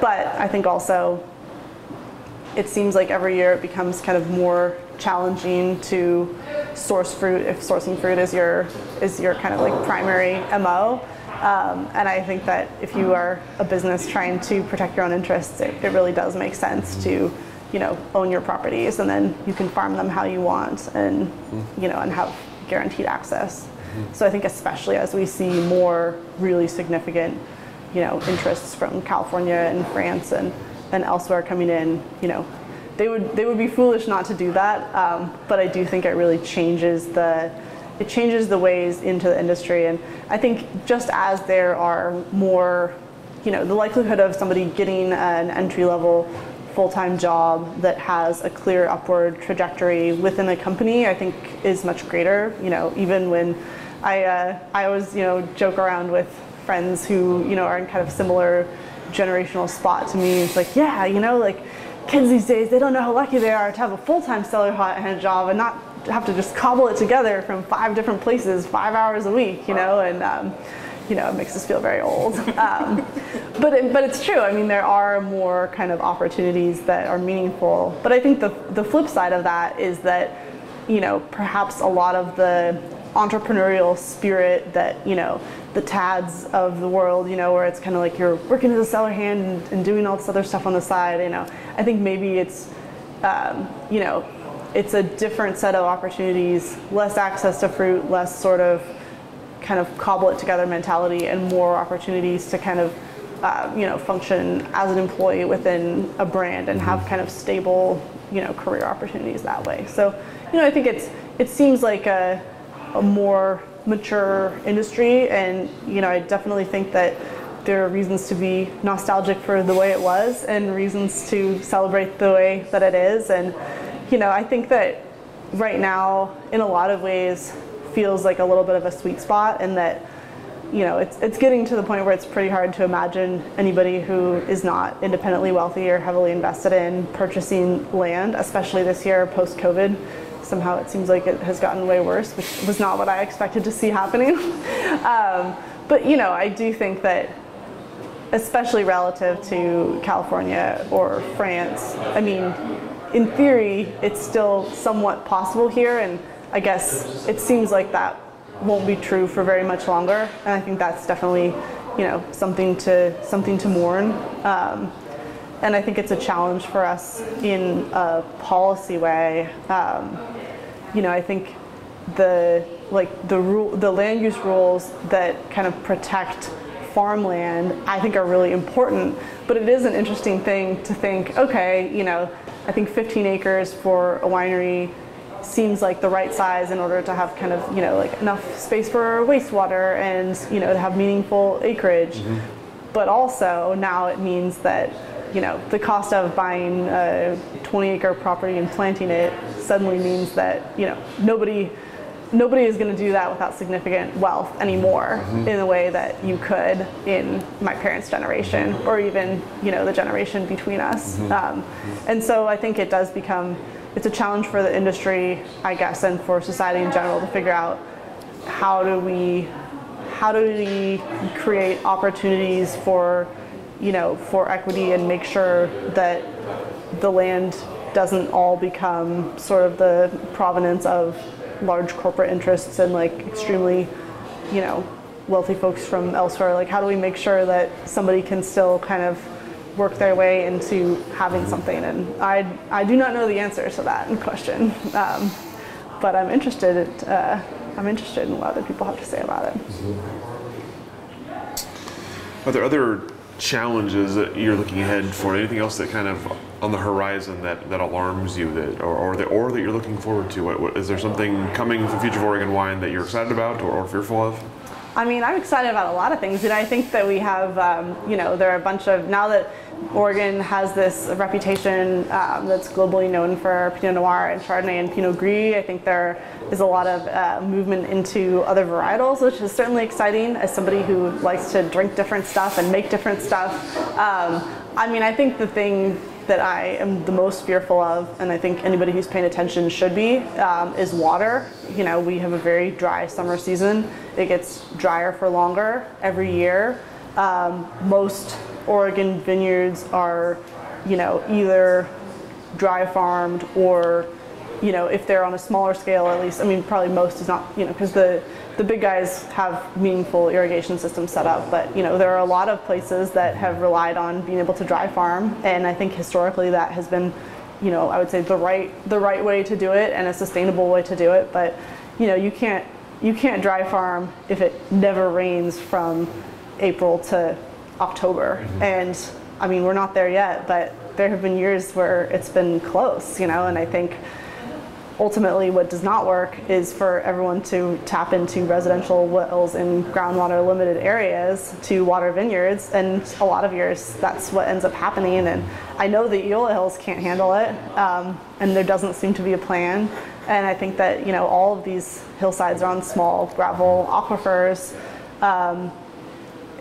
but I think also it seems like every year it becomes kind of more challenging to source fruit if sourcing fruit is your is your kind of like primary mo. Um, and I think that if you are a business trying to protect your own interests, it, it really does make sense to, you know, own your properties and then you can farm them how you want and, you know, and have guaranteed access. So I think especially as we see more really significant, you know, interests from California and France and, and elsewhere coming in, you know, they would they would be foolish not to do that. Um, but I do think it really changes the it changes the ways into the industry. And I think just as there are more, you know, the likelihood of somebody getting an entry level full-time job that has a clear upward trajectory within a company, I think is much greater. You know, even when I uh, I always you know joke around with friends who you know are in kind of similar generational spot to me. It's like, yeah, you know, like kids these days, they don't know how lucky they are to have a full-time cellar hand job and not have to just cobble it together from five different places, five hours a week, you know, and um, you know, it makes us feel very old. Um, but it, but it's true. I mean, there are more kind of opportunities that are meaningful. But I think the the flip side of that is that, you know, perhaps a lot of the entrepreneurial spirit that you know the Tads of the world you know where it's kind of like you're working as a cellar hand and, and, doing all this other stuff on the side you know i think maybe it's um, you know it's a different set of opportunities less access to fruit less sort of kind of cobble it together mentality and more opportunities to kind of uh, you know function as an employee within a brand and have kind of stable you know career opportunities that way. So you know i think it's it seems like a a more mature industry and you know I definitely think that there are reasons to be nostalgic for the way it was and reasons to celebrate the way that it is and you know I think that right now in a lot of ways feels like a little bit of a sweet spot and that you know it's it's getting to the point where it's pretty hard to imagine anybody who is not independently wealthy or heavily invested in purchasing land especially this year post covid somehow it seems like it has gotten way worse, which was not what I expected to see happening. um, but you know, I do think that, especially relative to California or France, I mean, in theory, it's still somewhat possible here, and I guess it seems like that won't be true for very much longer. And I think that's definitely, you know, something to something to mourn. Um, and I think it's a challenge for us in a policy way. Um, you know, I think the like the rule, the land use rules that kind of protect farmland, I think are really important. But it is an interesting thing to think, okay, you know, I think 15 acres for a winery seems like the right size in order to have kind of you know like enough space for wastewater and you know to have meaningful acreage. Mm-hmm. But also now it means that you know the cost of buying a 20 acre property and planting it suddenly means that you know nobody nobody is going to do that without significant wealth anymore mm-hmm. in the way that you could in my parents' generation or even you know the generation between us. Mm-hmm. Um, and so I think it does become it's a challenge for the industry, I guess, and for society in general to figure out how do we how do we create opportunities for you know for equity and make sure that the land doesn't all become sort of the provenance of large corporate interests and like extremely you know wealthy folks from elsewhere like how do we make sure that somebody can still kind of work their way into having something. And I, I do not know the answer to that question, um, but I'm interested. In, uh, I'm interested in what other people have to say about it. Are there other challenges that you're looking ahead for? Anything else that kind of on the horizon that, that alarms you that or, or that or that you're looking forward to? What, what, is there something coming for Future of Oregon Wine that you're excited about or, or fearful of? I mean, I'm excited about a lot of things, and I think that we have, um, you know, there are a bunch of now that Oregon has this reputation um, that's globally known for Pinot Noir and Chardonnay and Pinot Gris. I think there is a lot of uh, movement into other varietals, which is certainly exciting as somebody who likes to drink different stuff and make different stuff. Um, I mean, I think the thing that I am the most fearful of, and I think anybody who's paying attention should be, um, is water. You know, we have a very dry summer season. It gets drier for longer every year. Um, most Oregon vineyards are, you know, either dry farmed or, you know, if they're on a smaller scale, at least. I mean, probably most is not, you know, because the the big guys have meaningful irrigation systems set up, but you know there are a lot of places that have relied on being able to dry farm, and I think historically that has been, you know, I would say the right the right way to do it and a sustainable way to do it. But you know you can't you can't dry farm if it never rains from April to October, mm-hmm. and I mean we're not there yet, but there have been years where it's been close, you know, and I think ultimately what does not work is for everyone to tap into residential wells in groundwater limited areas to water vineyards. And a lot of years that's what ends up happening. And i know the Eola Hills can't handle it um, and there doesn't seem to be a plan. And i think that you know all of these hillsides are on small gravel aquifers. Um,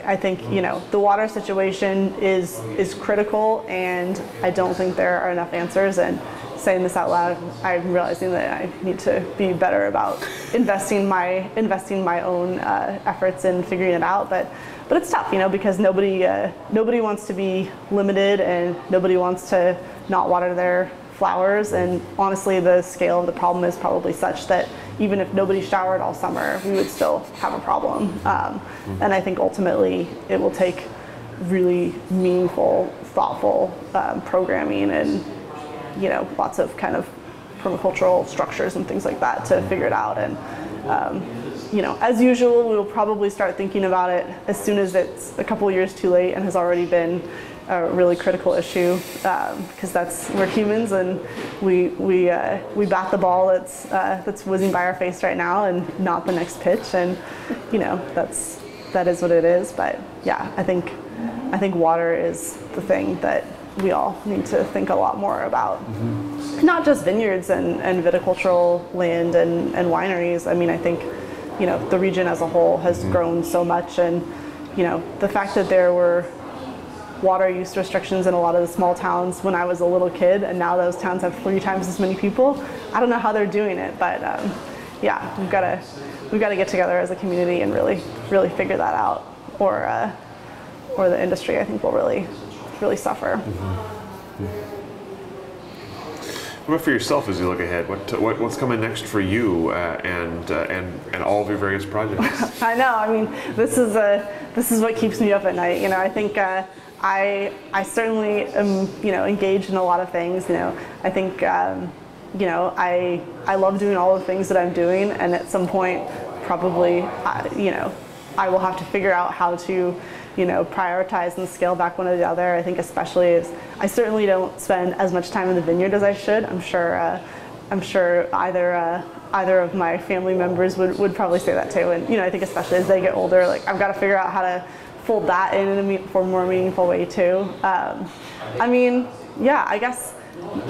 I think you know the water situation is is critical, and I don't think there are enough answers. And saying this out loud, I'm realizing that I need to be better about investing my investing my own uh, efforts in figuring it out. But but it's tough, you know, because nobody uh, nobody wants to be limited and nobody wants to not water their flowers. And honestly, the scale of the problem is probably such that even if nobody showered all summer, we would still have a problem. Um, and I think ultimately it will take really meaningful, thoughtful um, programming and you know, lots of kind of permacultural structures and things like that to figure it out. And, um, you know, as usual, we will probably start thinking about it as soon as it's a couple years too late and has already been a really critical issue because um, that's we're humans and we we uh, we bat the ball that's uh, that's whizzing by our face right now and not the next pitch and you know that's that is what it is but yeah I think I think water is the thing that we all need to think a lot more about. Mm-hmm. Not just vineyards and, and viticultural land and, and wineries. I mean, I think, you know, the region as a whole has mm-hmm. grown so much and, you know, the fact that there were water use restrictions in a lot of the small towns when I was a little kid, and now those towns have three times as many people. I don't know how they're doing it, but um, yeah, we've got to we've got to get together as a community and really really figure that out, or uh, or the industry I think will really really suffer. Mm-hmm. What for yourself as you look ahead? What, what what's coming next for you uh, and uh, and and all of your various projects? I know. I mean, this is a this is what keeps me up at night. You know, I think. Uh, I, I certainly am, you know, engaged in a lot of things. You know, I think, um, you know, I, I love doing all the things that I'm doing, and at some point, probably, uh, you know, I will have to figure out how to you know, prioritize and scale back one or the other. I think especially I certainly don't spend as much time in the vineyard as I should. I'm sure, uh, I'm sure either uh, either of my family members would, would probably say that too. And you know, I think especially as they get older, like I've got to figure out how to fold that in in a for more meaningful way too. Um, I mean, yeah, I guess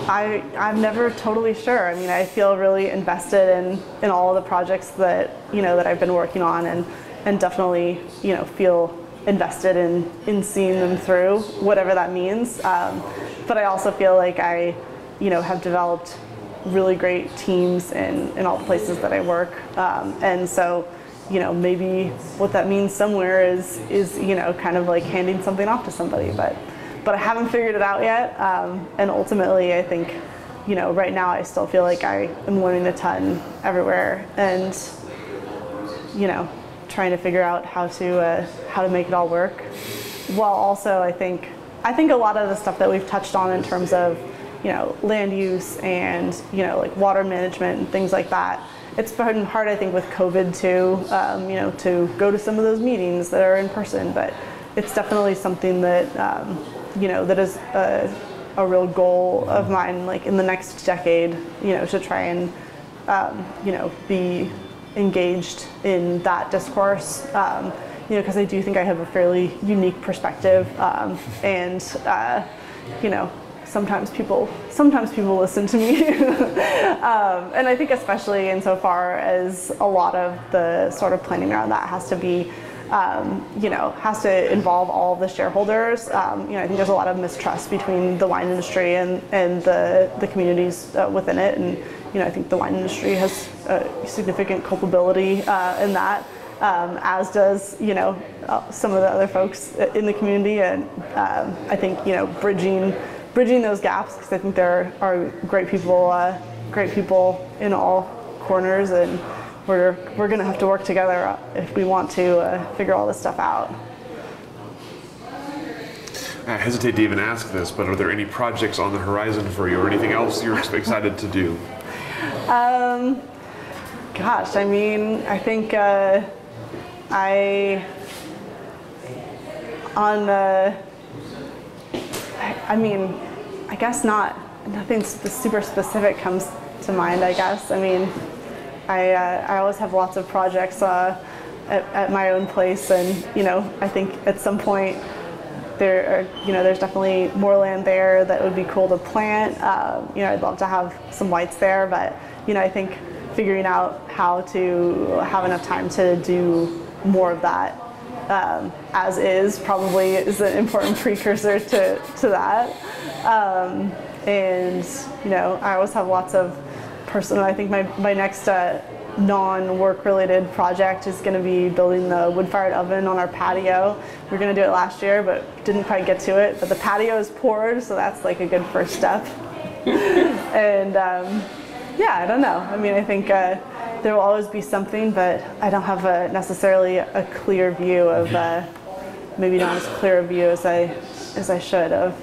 I, I'm never totally sure. I mean, I feel really invested in, in all of the projects that, you know, that I've been working on and, and definitely, you know, feel invested in, in seeing them through, whatever that means. Um, but I also feel like I, you know, have developed really great teams in, in all the places that I work. Um, and so, you know, maybe what that means somewhere is, is, you know, kind of like handing something off to somebody. But but I haven't figured it out yet. Um, and ultimately, I think, you know, right now I still feel like I am learning a ton everywhere, and you know, trying to figure out how to uh, how to make it all work. While also, I think I think a lot of the stuff that we've touched on in terms of you know land use and you know like water management and things like that. It's been hard, I think, with COVID too. Um, you know, to go to some of those meetings that are in person, but it's definitely something that um, you know, that is a, a real goal of mine, like in the next decade, you know, to try and, um, you know, be engaged in that discourse. Um, you know, because I do think I have a fairly unique perspective, um, and uh, you know, sometimes people sometimes people listen to me, um, and I think especially insofar as a lot of the sort of planning around that has to be um, you know, has to involve all the shareholders. Um, you know, I think there's a lot of mistrust between the wine industry and, and the, the communities uh, within it. And, you know, I think the wine industry has significant culpability uh, in that. Um, as does you know uh, some of the other folks in the community, and um, I think you know bridging bridging those gaps because I think there are great people uh, great people in all corners and we're, we're going to have to work together if we want to uh, figure all this stuff out. I hesitate to even ask this, but are there any projects on the horizon for you or anything else you're excited to do? Um, gosh, I mean, I think uh, I, on the, I, I mean, I guess not, nothing super specific comes to mind, I guess. I mean, I, uh, I always have lots of projects uh, at, at, my own place, and you know, I think at some point there, are, you know, there's definitely more land there that would be cool to plant. Uh, you know, I'd love to have some whites there, but you know, I think figuring out how to have enough time to do more of that um, as is probably is an important precursor to, to that. Um, and you know, I always have lots of personal. I think my, my next uh, non-work related project is going to be building the wood-fired oven on our patio. We are going to do it last year, but didn't quite get to it. But the patio is poured, so that's like a good first step. and um, yeah, I don't know. I mean, I think uh, there will always be something, but I don't have a, necessarily a clear view of uh, maybe not as clear a view as I as I should of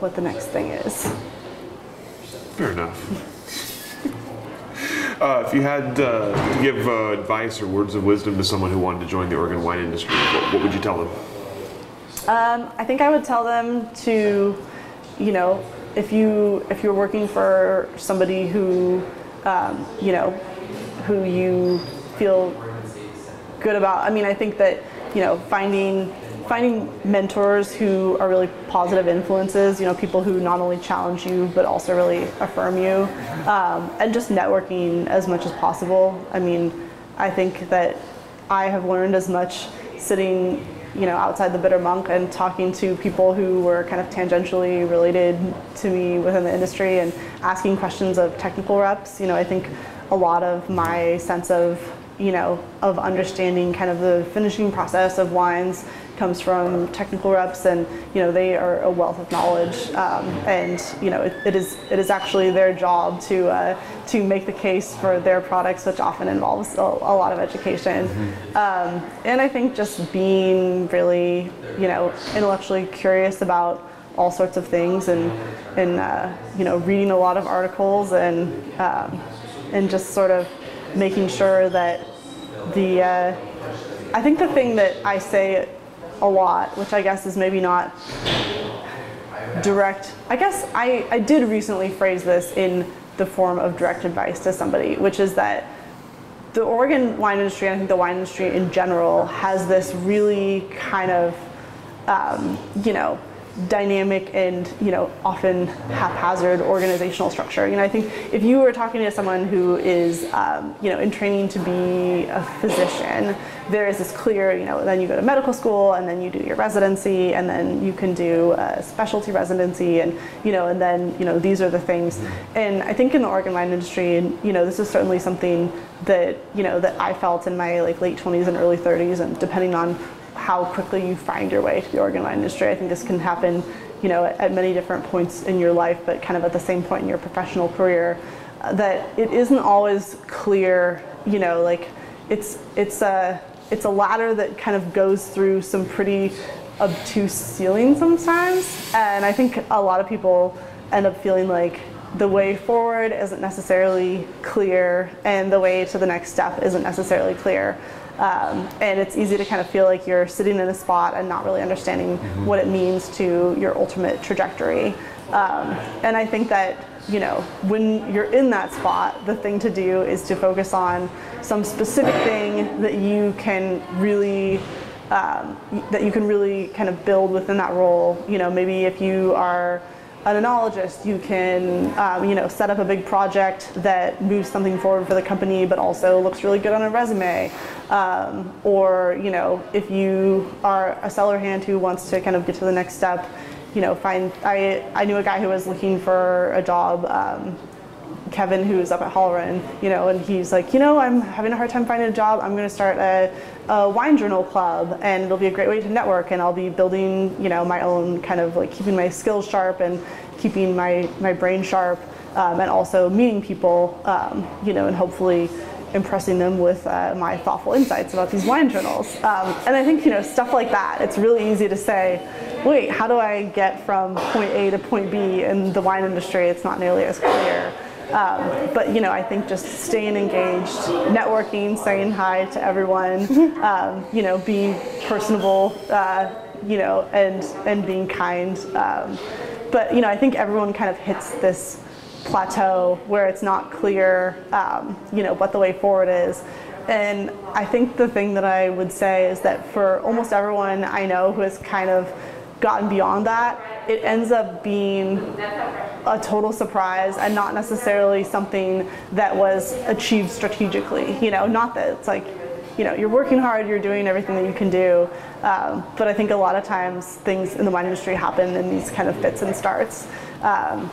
what the next thing is. Fair enough. Uh, if you had uh, to give uh, advice or words of wisdom to someone who wanted to join the Oregon wine industry, what, what would you tell them? Um, I think I would tell them to, you know, if you if you're working for somebody who, um, you know, who you feel good about. I mean, I think that you know finding finding mentors who are really positive influences, you know, people who not only challenge you but also really affirm you, um, and just networking as much as possible. I mean, I think that I have learned as much sitting, you know, outside the Bitter Monk and talking to people who were kind of tangentially related to me within the industry and asking questions of technical reps. You know, I think a lot of my sense of you know, of understanding kind of the finishing process of wines comes from technical reps, and you know they are a wealth of knowledge, um, and you know it, it is it is actually their job to uh, to make the case for their products, which often involves a, a lot of education. Mm-hmm. Um, and I think just being really you know intellectually curious about all sorts of things, and and uh, you know reading a lot of articles and um, and just sort of making sure that the uh, I think the thing that I say a lot, which I guess is maybe not direct. I guess I, I did recently phrase this in the form of direct advice to somebody, which is that the Oregon wine industry, and I think the wine industry in general, has this really kind of, um, you know, dynamic and you know often haphazard organizational structure. You know, I think if you were talking to someone who is um, you know in training to be a physician, there is this clear you know then you go to medical school and then you do your residency and then you can do a specialty residency and you know and then you know these are the things. And I think in the Oregon wine industry, and you know this is certainly something that you know that I felt in my like late 20s and early 30s, and depending on how quickly you find your way to the Oregon wine industry. I think this can happen, you know, at, at many different points in your life, but kind of at the same point in your professional career. Uh, that it isn't always clear, you know, like it's it's a it's a ladder that kind of goes through some pretty obtuse ceilings sometimes, and I think a lot of people end up feeling like the way forward isn't necessarily clear and the way to the next step isn't necessarily clear. Um, and it's easy to kind of feel like you're sitting in a spot and not really understanding mm-hmm. what it means to your ultimate trajectory. Um, and I think that you know when you're in that spot, the thing to do is to focus on some specific thing that you can really um, that you can really kind of build within that role. You know, maybe if you are an you can um, you know set up a big project that moves something forward for the company, but also looks really good on a resume. Um, or you know if you are a cellar hand who wants to kind of get to the next step, you know find I I knew a guy who was looking for a job. Um, Kevin, who's up at Halloran, you know, and he's like, you know, I'm having a hard time finding a job. I'm going to start a, a, wine journal club, and it'll be a great way to network. And I'll be building, you know, my own kind of like keeping my skills sharp and keeping my my brain sharp, um, and also meeting people, um, you know, and hopefully impressing them with uh, my thoughtful insights about these wine journals. Um, and I think you know stuff like that. It's really easy to say, wait, how do I get from point A to point B in the wine industry? It's not nearly as clear. Um, but you know, I think just staying engaged, networking, saying hi to everyone, um, you know, being personable, uh, you know, and and being kind. Um, but you know, I think everyone kind of hits this plateau where it's not clear, um, you know, what the way forward is. And I think the thing that I would say is that for almost everyone I know who has kind of gotten beyond that, it ends up being a total surprise and not necessarily something that was achieved strategically. You know, not that it's like, you know, you're working hard, you're doing everything that you can do, um, but I think a lot of times things in the wine industry happen in these kind of fits and starts. Um,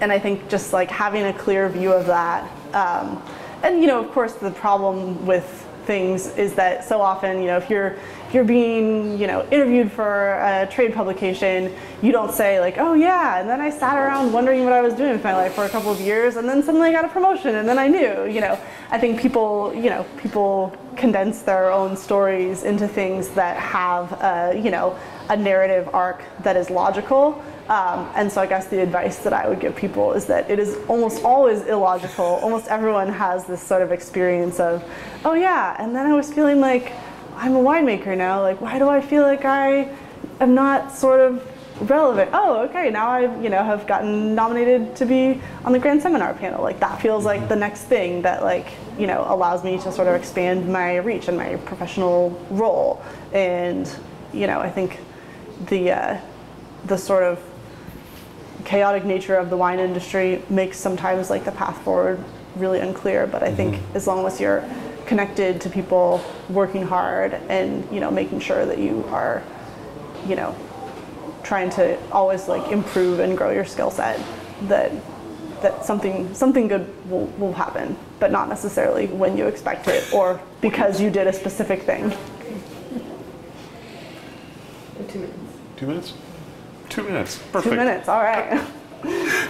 and I think just like having a clear view of that, um, and you know, of course, the problem with things is that so often, you know, if you're if you're being, you know, interviewed for a trade publication, you don't say like, oh yeah, and then I sat around wondering what I was doing with my life for a couple of years, and then suddenly I got a promotion, and then I knew, you know. I think people, you know, people condense their own stories into things that have, a, you know, a narrative arc that is logical. Um, and so I guess the advice that I would give people is that it is almost always illogical. Almost everyone has this sort of experience of, oh yeah, and then I was feeling like I'm a winemaker now. Like, why do I feel like I am not sort of relevant? Oh, okay, now I've you know have gotten nominated to be on the grand seminar panel. Like that feels like the next thing that like you know allows me to sort of expand my reach and my professional role. And you know, I think the uh, the sort of chaotic nature of the wine industry makes sometimes like the path forward really unclear. But I think mm-hmm. as long as you're connected to people working hard and you know making sure that you are you know trying to always like improve and grow your skill set that that something something good will, will happen but not necessarily when you expect it or because you did a specific thing two minutes two minutes two minutes perfect two minutes all right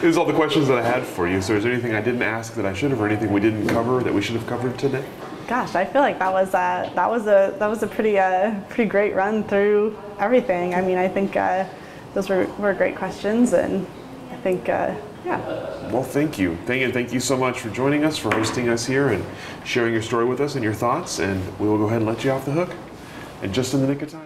These are all the questions that I had for you. So, is there anything I didn't ask that I should have, or anything we didn't cover that we should have covered today? Gosh, I feel like that was uh, that was a that was a pretty uh, pretty great run through everything. I mean, I think uh, those were, were great questions, and I think uh, yeah. Well, thank you, thank you, thank you so much for joining us, for hosting us here, and sharing your story with us and your thoughts. And we will go ahead and let you off the hook, and just in the nick of time.